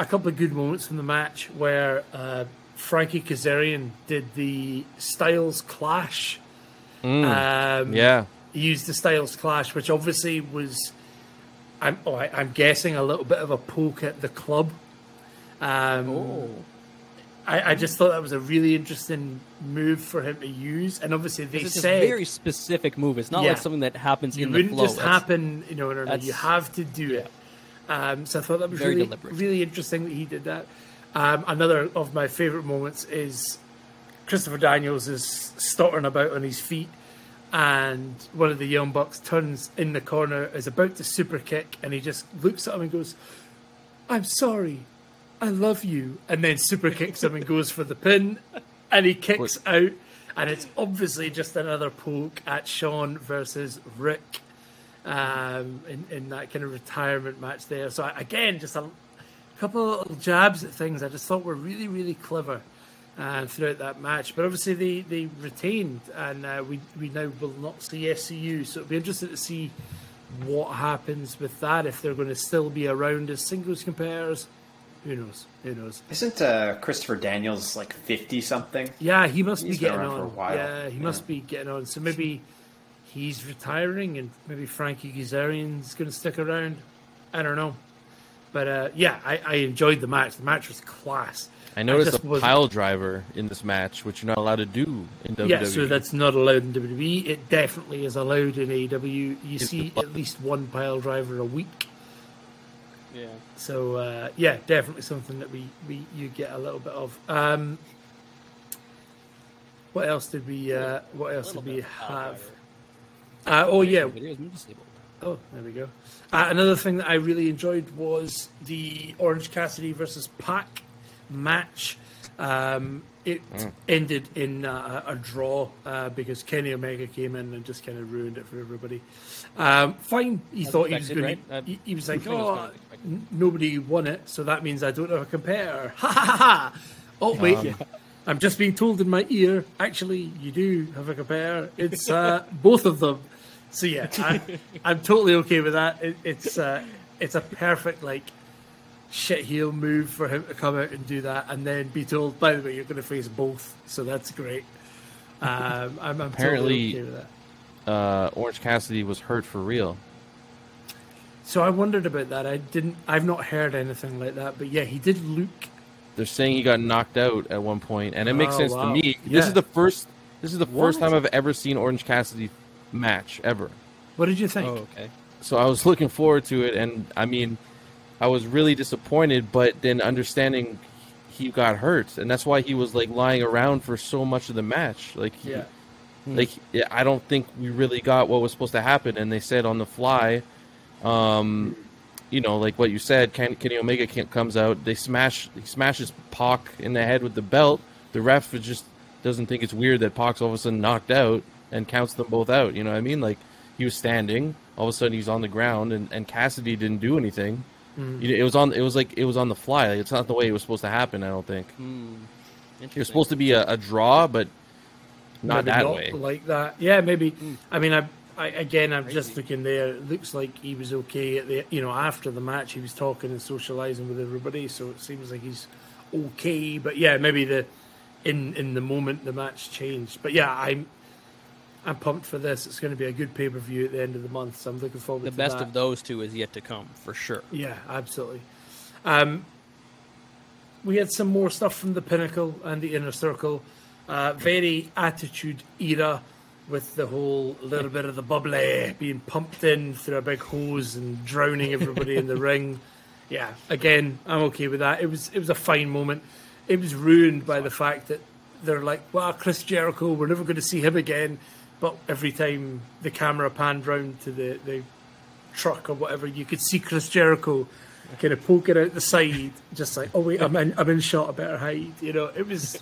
B: a couple of good moments from the match where uh, Frankie Kazarian did the Styles Clash. Um,
D: Yeah.
B: he used the Styles Clash, which obviously was, I'm, oh, I, I'm guessing, a little bit of a poke at the club. Um,
A: Oh.
B: I, I just thought that was a really interesting move for him to use, and obviously they
A: It's a very specific move. It's not
B: Yeah.
A: like something that happens
B: you
A: in
B: wouldn't
A: flow.
B: just
A: That's-
B: happen, you know. No, no,
A: that's-
B: you have to do it. Um, so I thought that was
A: Very
B: really,
A: deliberate.
B: really interesting that he did that. Um, another of my favorite moments is Christopher Daniels is stuttering about on his feet, and one of the young bucks turns in the corner, is about to super kick, and he just looks at him and goes, "I'm sorry, I love you," and then super kicks him and goes for the pin, and he kicks out, and it's obviously just another poke at Shawn versus Rick um, in, in that kind of retirement match there. So again, just a couple of little jabs at things I just thought were really, really clever uh, throughout that match. But obviously they, they retained, and uh, we we now will not see SCU. So it'll be interesting to see what happens with that if they're going to still be around as singles compares. Who knows? Who knows?
C: Isn't uh, Christopher Daniels like fifty something?
B: Yeah, he must
C: He's
B: be getting on.
C: for a while.
B: Yeah, he must be getting on. So maybe he's retiring, and maybe Frankie Kazarian's going to stick around. I don't know, but uh, yeah, I, I enjoyed the match. The match was class.
D: I noticed
B: just
D: a
B: wasn't-
D: pile driver in this match, which you're not allowed to do in WWE.
B: Yeah, so that's not allowed in WWE. It definitely is allowed in AEW. You see at least one pile driver a week.
A: Yeah.
B: So uh, yeah, definitely something that we, we you get a little bit of. Um, what else did we uh, What else did we have? Uh, oh yeah,
A: Videos, I'm disabled.
B: Oh, there we go. Uh, another thing that I really enjoyed was the Orange Cassidy versus Pac match. Um, it ended in uh, a draw uh, because Kenny Omega came in and just kind of ruined it for everybody. Um, fine, he thought he was going.
A: right? Uh,
B: He, he was like, "Oh,
A: kind of expected."
B: n- nobody won it, so that means I don't have a competitor." Ha ha ha! ha. Oh wait, I'm just being told in my ear. Actually, you do have a compare. It's uh, both of them. So yeah, I, I'm totally okay with that. It, it's uh, it's a perfect like shit heel move for him to come out and do that, and then be told, by the way, you're going to face both. So that's great. Um, I'm, I'm
D: Apparently-
B: totally okay with that.
D: Uh, Orange Cassidy was hurt for real.
B: So I wondered about that. I didn't. I've not heard anything like that. But yeah, he did look.
D: They're saying he got knocked out at one point, and it makes
B: Oh,
D: sense
B: wow.
D: to me. This is the first. This is the first time I've ever seen Orange Cassidy match ever.
B: What did you think?
A: Oh, okay.
D: So I was looking forward to it, and I mean, I was really disappointed. But then understanding he got hurt, and that's why he was like lying around for so much of the match. Like, he,
B: Yeah.
D: like yeah, I don't think we really got what was supposed to happen. And they said on the fly, um, you know, like what you said, Ken, Kenny Omega can't, comes out. They smash, he smashes Pac in the head with the belt. The ref just doesn't think it's weird that Pac's all of a sudden knocked out and counts them both out. You know what I mean? Like he was standing, all of a sudden he's on the ground, and, and Cassidy didn't do anything.
B: Mm.
D: It was on. It was like it was on the fly. Like, it's not the way it was supposed to happen. I don't think it was supposed to be a, a draw, but not
B: Maybe
D: that
B: not
D: way.
B: Like that. Yeah, maybe. I mean, I, I again, I'm just looking there. It looks like he was okay at the, you know, after the match, he was talking and socializing with everybody. So it seems like he's okay. But yeah, maybe the in in the moment the match changed. But yeah, I'm I'm pumped for this. It's going to be a good pay per view at the end of the month. So I'm looking forward to.
A: The
B: to
A: best
B: that.
A: of those two is yet to come, for sure.
B: Yeah, absolutely. Um, we had some more stuff from the Pinnacle and the Inner Circle. Uh, very Attitude Era with the whole little bit of the bubbly being pumped in through a big hose and drowning everybody in the ring. Yeah, again, I'm okay with that. It was it was a fine moment. It was ruined by the fact that they're like, "Well, Chris Jericho, we're never going to see him again." But every time the camera panned round to the, the truck or whatever, you could see Chris Jericho kind of poking out the side, just like, oh wait, I'm in, I'm in shot, I better hide. You know, it was,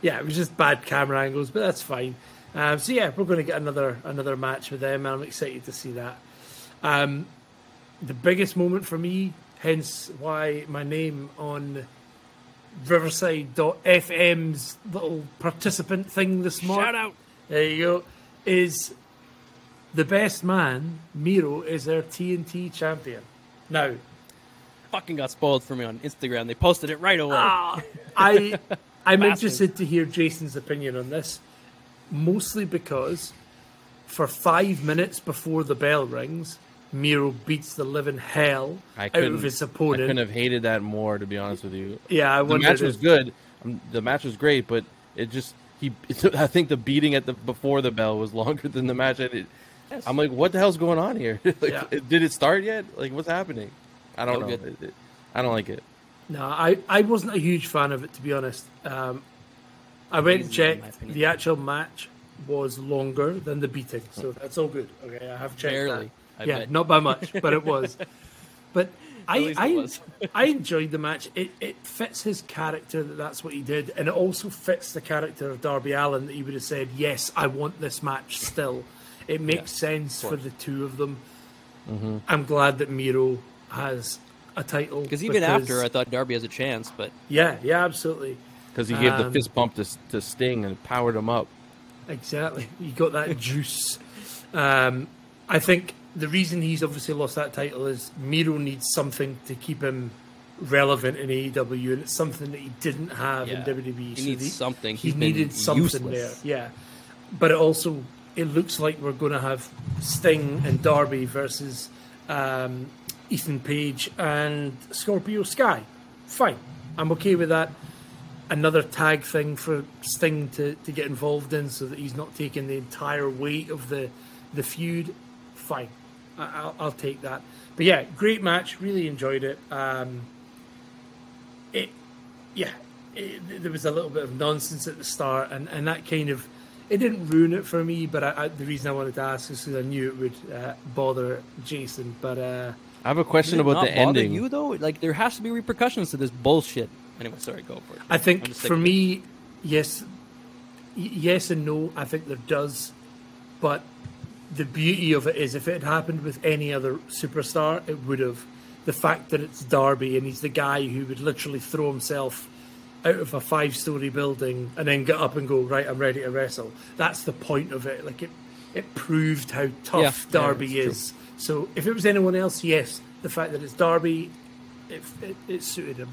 B: yeah, it was just bad camera angles, but that's fine. Um, so yeah, we're going to get another another match with them, and I'm excited to see that. Um, the biggest moment for me, hence why my name on Riverside.fm's little participant thing this morning.
A: Shout out.
B: There you go. Is the best man, Miro, is their TNT champion. Now,
A: Fucking got spoiled for me on Instagram. They posted it right away.
B: I I'm interested to hear Jason's opinion on this, mostly because for five minutes before the bell rings, Miro beats the living hell out of his opponent.
D: I couldn't have hated that more, to be honest with you.
B: yeah, I
D: the match was
B: if-
D: good. Um, The match was great, but it just he. I think the beating at the before the bell was longer than the match. And it, I'm like, what the hell's going on here? like,
B: Yeah.
D: did it start yet? Like, what's happening? I don't
A: No
D: know. It- it- I don't like it.
B: No, I, I wasn't a huge fan of it to be honest. Um, I went and
A: Easy, in my
B: checked. The actual match was longer than the beating, so that's all good. Okay, I have checked
A: Barely,
B: that. Yeah,
A: bet.
B: not by much, but it was. But I I. I enjoyed the match. It it fits his character that that's what he did, and it also fits the character of Darby Allin that he would have said, "Yes, I want this match still." It makes sense for the two of them.
A: Mm-hmm.
B: I'm glad that Miro has a title
A: Because even after, I thought Darby has a chance, but
B: yeah, yeah, absolutely.
D: Because he gave the
B: Um,
D: fist bump to, to Sting and powered him up.
B: Exactly. You got that juice. Um, I think the reason he's obviously lost that title is Miro needs something to keep him relevant in AEW, and it's something that he didn't have
A: Yeah.
B: in WWE.
A: He
B: so
A: needs
B: the-
A: something.
B: He
A: He's
B: needed something
A: useless.
B: there. Yeah, but it also it looks like we're going to have Sting and Darby versus um, Ethan Page and Scorpio Sky. Fine, I'm okay with that another tag thing for Sting to, to get involved in so that he's not taking the entire weight of the the feud. Fine, I, I'll, I'll take that. But yeah, great match. Really enjoyed it. Um, it, yeah, it, there was a little bit of nonsense at the start, and, and that kind of it didn't ruin it for me. But I, I, the reason I wanted to ask is because I knew it would uh, bother Jason. But uh,
D: I have a question
A: Does it
D: about
A: not
D: the
A: bother
D: ending.
A: You though, like there has to be repercussions to this bullshit. Anyway, sorry, go for it.
B: I think for me, yes, y- yes and no. I think there does, but the beauty of it is if it had happened with any other superstar, it would have. The fact that it's Darby and he's the guy who would literally throw himself out of a five story building and then get up and go right. I'm ready to wrestle. That's the point of it. Like it, it proved how tough
A: Yeah, yeah,
B: Darby
A: true.
B: is. So if it was anyone else, yes, the fact that it's Darby, it, it, it suited him.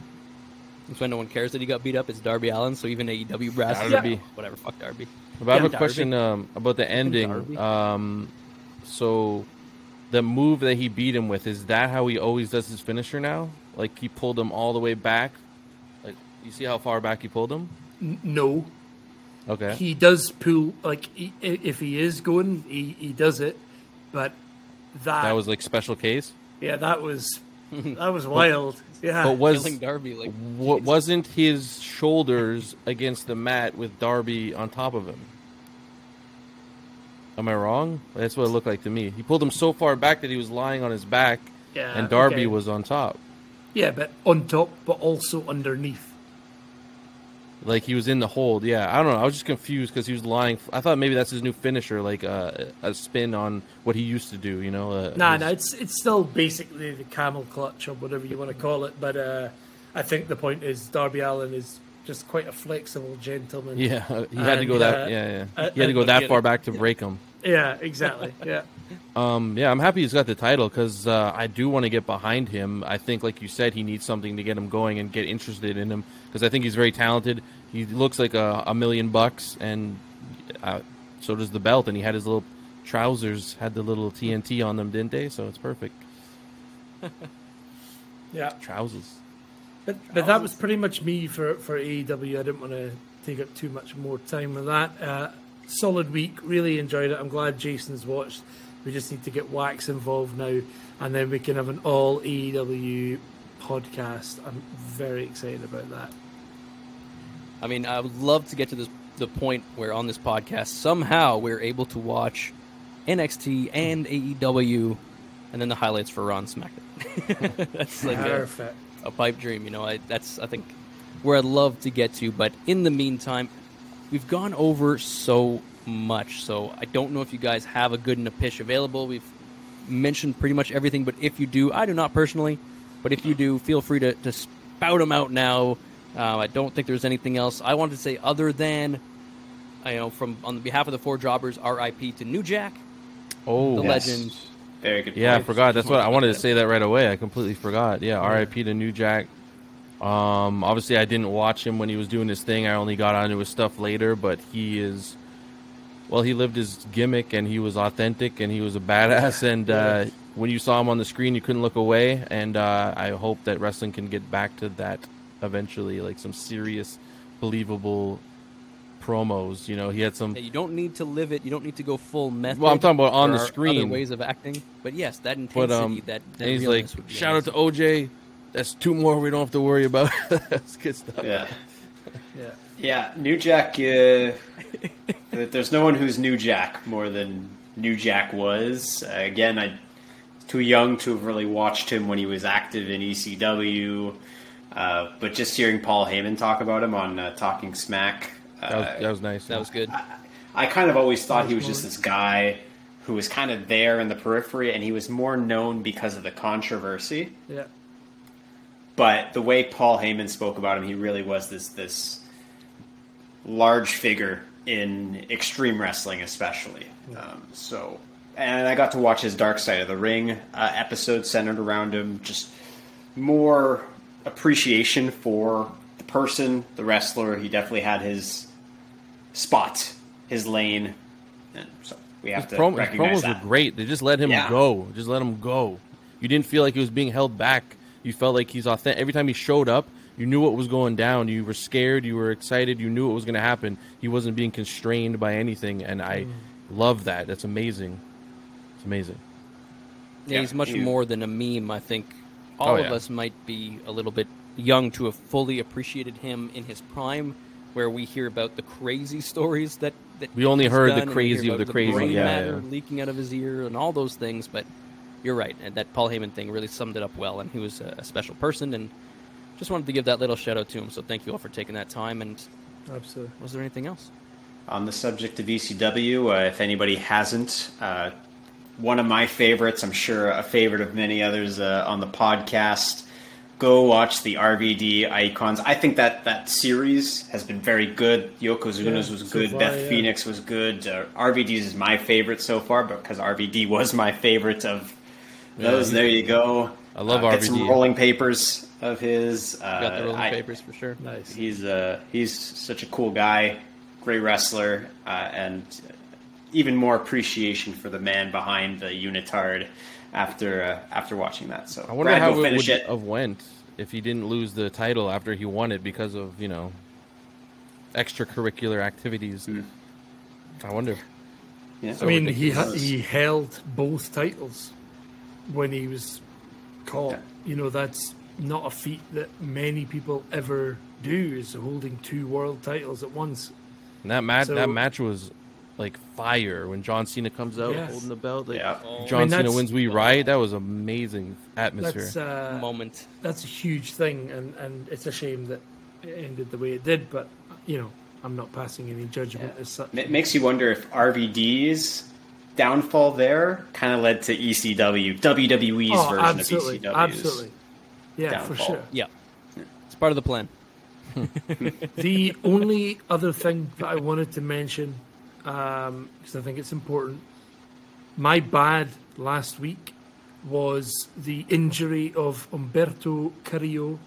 A: That's why no one cares that he got beat up. It's Darby Allin, so even AEW brass.
D: Gotta
A: Yeah.
D: be.
A: Whatever, fuck Darby.
D: But I have
A: Yeah,
D: a
A: Darby.
D: question um, about the ending. Um, so, the move that he beat him with is that how he always does his finisher now? Like he pulled him all the way back. Like you see how far back he pulled him?
B: N- no,
D: Okay.
B: he does pull like he, if he is going, he, he does it. But that,
D: that was like special case.
B: yeah, that was that was wild. Yeah,
D: But was
A: Killing Darby, like
D: wa- wasn't his shoulders against the mat with Darby on top of him? Am I wrong? That's what it looked like to me. He pulled him so far back that he was lying on his back,
B: yeah,
D: and Darby
B: okay.
D: was on top.
B: yeah, but on top, but also underneath.
D: Like he was in the hold. Yeah, I don't know. I was just confused because he was lying. I thought maybe that's his new finisher, like uh, a spin on what he used to do. You know? Uh,
B: Nah,
D: his-
B: no, it's it's still basically the camel clutch or whatever you want to call it. But uh, I think the point is Darby Allin is just quite a flexible gentleman.
D: Yeah, he had to go that.
B: uh,
D: yeah, yeah.
B: uh,
D: He had to go
B: uh,
D: that far back to break him.
B: yeah, exactly. Yeah,
D: Um, yeah, I'm happy he's got the title because uh, I do want to get behind him. I think, like you said, he needs something to get him going and get interested in him because I think he's very talented. He looks like a, a million bucks, and uh, so does the belt. And he had his little trousers had the little TNT on them, didn't they? So it's perfect.
B: yeah.
D: Trousers.
B: But but that was pretty much me for for AEW. I didn't want to take up too much more time with that. Uh, solid week. Really enjoyed it. I'm glad Jason's watched. We just need to get Wax involved now, and then we can have an all AEW podcast. I'm very excited about that.
A: I mean, I would love to get to this the point where on this podcast somehow we're able to watch NXT and AEW, and then the highlights for Raw and SmackDown. that's like a, a pipe dream, you know. I, that's I think where I'd love to get to. But in the meantime, we've gone over so much, so I don't know if you guys have a good pitch available. We've mentioned pretty much everything, but if you do, I do not personally, but if you do, feel free to, to spout them out now. Uh, I don't think there's anything else I wanted to say other than, I know, from on behalf of the four jobbers, R.I.P. to New Jack,
D: Oh,
A: the
C: Yes.
A: legend.
C: Very good.
D: Yeah, I forgot. That's what I wanted to say that right away. I completely forgot. Yeah, R.I.P. to New Jack. Um, obviously, I didn't watch him when he was doing his thing. I only got onto his stuff later, but he is. Well, he lived his gimmick, and he was authentic, and he was a badass. And uh, when you saw him on the screen, you couldn't look away. And uh, I hope that wrestling can get back to that eventually, like some serious, believable promos. You know, he had some
A: Yeah, you don't need to live it. You don't need to go full method.
D: Well, I'm talking about on the screen.
A: Ways of acting, but yes, that intensity,
D: But um,
A: that, that
D: and he's like,
A: realness would be
D: shout out to. OJ. That's two more we don't have to worry about. That's good stuff.
C: Yeah.
B: Yeah.
C: Yeah, New Jack. Uh, there's no one who's New Jack more than New Jack was. Uh, again, I too young to have really watched him when he was active in ECW. Uh, but just hearing Paul Heyman talk about him on uh, Talking Smack, uh,
D: That was, that was nice.
A: That was good.
C: I kind of always thought he was just this guy who was kind of there in the periphery, and he was more known because of the controversy.
B: Yeah.
C: But the way Paul Heyman spoke about him, he really was this this large figure in extreme wrestling, especially. Um, so, and I got to watch his Dark Side of the Ring uh, episode centered around him. Just more appreciation for the person, the wrestler. He definitely had his spot, his lane, and so we have
D: His,
C: to
D: prom- his promos
C: that.
D: were great. They just let him
C: Yeah.
D: go. Just let him go. You didn't feel like he was being held back. You felt like he's authentic. Every time he showed up, you knew what was going down. You were scared. You were excited. You knew what was going to happen. He wasn't being constrained by anything, and I
C: Mm.
D: love that. That's amazing. It's amazing.
A: Yeah,
C: Yeah,
A: he's much
C: you-
A: more than a meme. I think all
D: Oh,
A: of
D: yeah.
A: us might be a little bit young to have fully appreciated him in his prime, where we hear about the crazy stories that, that
D: We only heard the
A: done, and
D: crazy of the
A: about
D: crazy,
A: brain
D: yeah,
A: matter
D: yeah.
A: leaking out of his ear and all those things. But you're right, and that Paul Heyman thing really summed it up well. And he was a, a special person, and just wanted to give that little shout out to him. So thank you all for taking that time. And
B: Absolutely.
A: was there anything else?
C: On the subject of ECW, uh, if anybody hasn't, uh, one of my favorites, I'm sure a favorite of many others uh, on the podcast, go watch the RVD icons. I think that that series has been very good. Yokozuna's
B: Yeah,
C: was
B: so
C: good.
B: far,
C: Beth
B: yeah.
C: Phoenix was good. Uh, RVD's is my favorite so far, because RVD was my favorite of those, there you go.
D: I love
C: uh, Get some rolling papers of his. Uh,
A: Got the rolling
C: I-
A: papers for sure.
B: Nice.
C: He's uh, he's such a cool guy, great wrestler, uh, and even more appreciation for the man behind the unitard after uh, after watching that. So
D: I wonder
C: Brad,
D: how
C: go
D: it
C: finish
D: would
C: it.
D: have went if he didn't lose the title after he won it because of you know extracurricular activities.
C: Hmm.
D: I wonder.
C: Yeah.
B: I mean, he ha- he held both titles when he was caught.
C: Yeah.
B: You know, that's not a feat that many people ever do. Is holding two world titles at once.
D: And that match,
B: So-
D: that match was like fire when John Cena comes out
B: Yes.
D: holding the belt. Like,
C: Yeah.
D: John
B: I mean,
D: Cena
B: that's-
D: wins We Riot. That was amazing atmosphere.
B: That's uh,
A: Moment.
B: that's a huge thing, and and it's a shame that it ended the way it did. But you know, I'm not passing any judgment as such.
C: It makes you wonder if RVD's downfall there kind of led to E ECW, WWE's
B: oh,
C: version
B: absolutely,
C: of ECW's.
B: absolutely, yeah, for sure.
A: Yeah. It's part of the plan.
B: The only other thing that I wanted to mention, um, because I think it's important, my bad last week was the injury of Humberto Carrillo.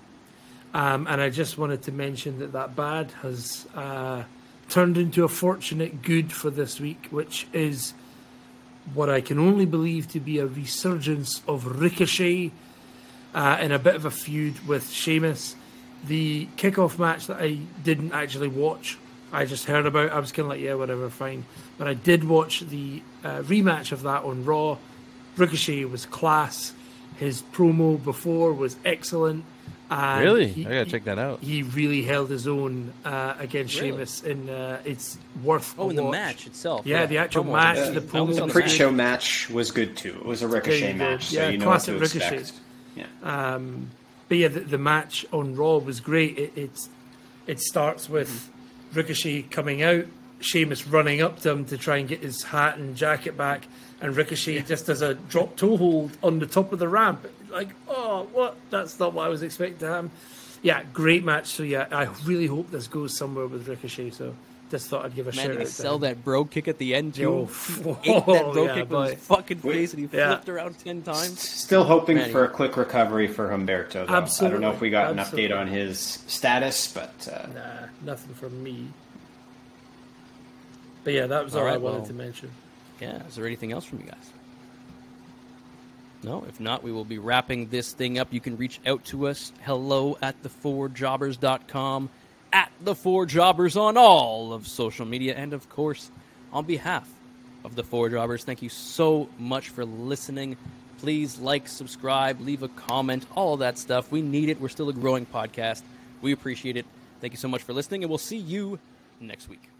B: Um, and I just wanted to mention that that bad has uh, turned into a fortunate good for this week, which is what I can only believe to be a resurgence of Ricochet uh, in a bit of a feud with Sheamus. The kickoff match that I didn't actually watch, I just heard about. I was kind of like, yeah, whatever, fine. But I did watch the uh, rematch of that on Raw. Ricochet was class. His promo before was excellent. And
D: Really?
B: he-
D: I gotta check that out.
B: He really held his own uh, against
A: Really?
B: Sheamus, and uh, it's worth.
A: Oh, in the
B: watch.
A: match itself.
B: Yeah, the actual
A: Promo.
B: match,
A: Yeah.
B: the
A: I
B: promo,
C: The
A: the
C: pre-show match was good too. It was a Ricochet
B: you go.
C: match, so
B: Yeah,
C: you know what
B: classic
C: to
B: Ricochet.
C: expect. Yeah.
B: Um, but yeah, the, the match on Raw was great. It it's, it starts with Ricochet coming out, Sheamus running up to him to try and get his hat and jacket back, and Ricochet just does a drop toe hold on the top of the ramp. Like, oh, what? That's not what I was expecting to happen. Yeah, great match. So yeah, I really hope this goes somewhere with Ricochet. So just thought I'd give a
A: Man,
B: shout out
A: he
B: to
A: sell that Brogue Kick at the end too?
B: Yo,
A: He ate that bro
B: yeah,
A: kick
B: boy.
A: with his fucking
C: Wait.
A: face, and he
B: Yeah.
A: flipped around ten times.
C: Still hoping
A: Man,
C: for a quick recovery for Humberto. Though. I don't know if we got an update on his status, but uh,
B: Nah, nothing from me. But yeah, that was all,
A: All
B: I wanted
A: well-
B: to mention.
A: Yeah. Is there anything else from you guys? No. If not, we will be wrapping this thing up. You can reach out to us. Hello at the4jobbers.com, at the four jobbers on all of social media, and of course, on behalf of the four jobbers, thank you so much for listening. Please like, subscribe, leave a comment, all that stuff. We need it. We're still a growing podcast. We appreciate it. Thank you so much for listening, and we'll see you next week.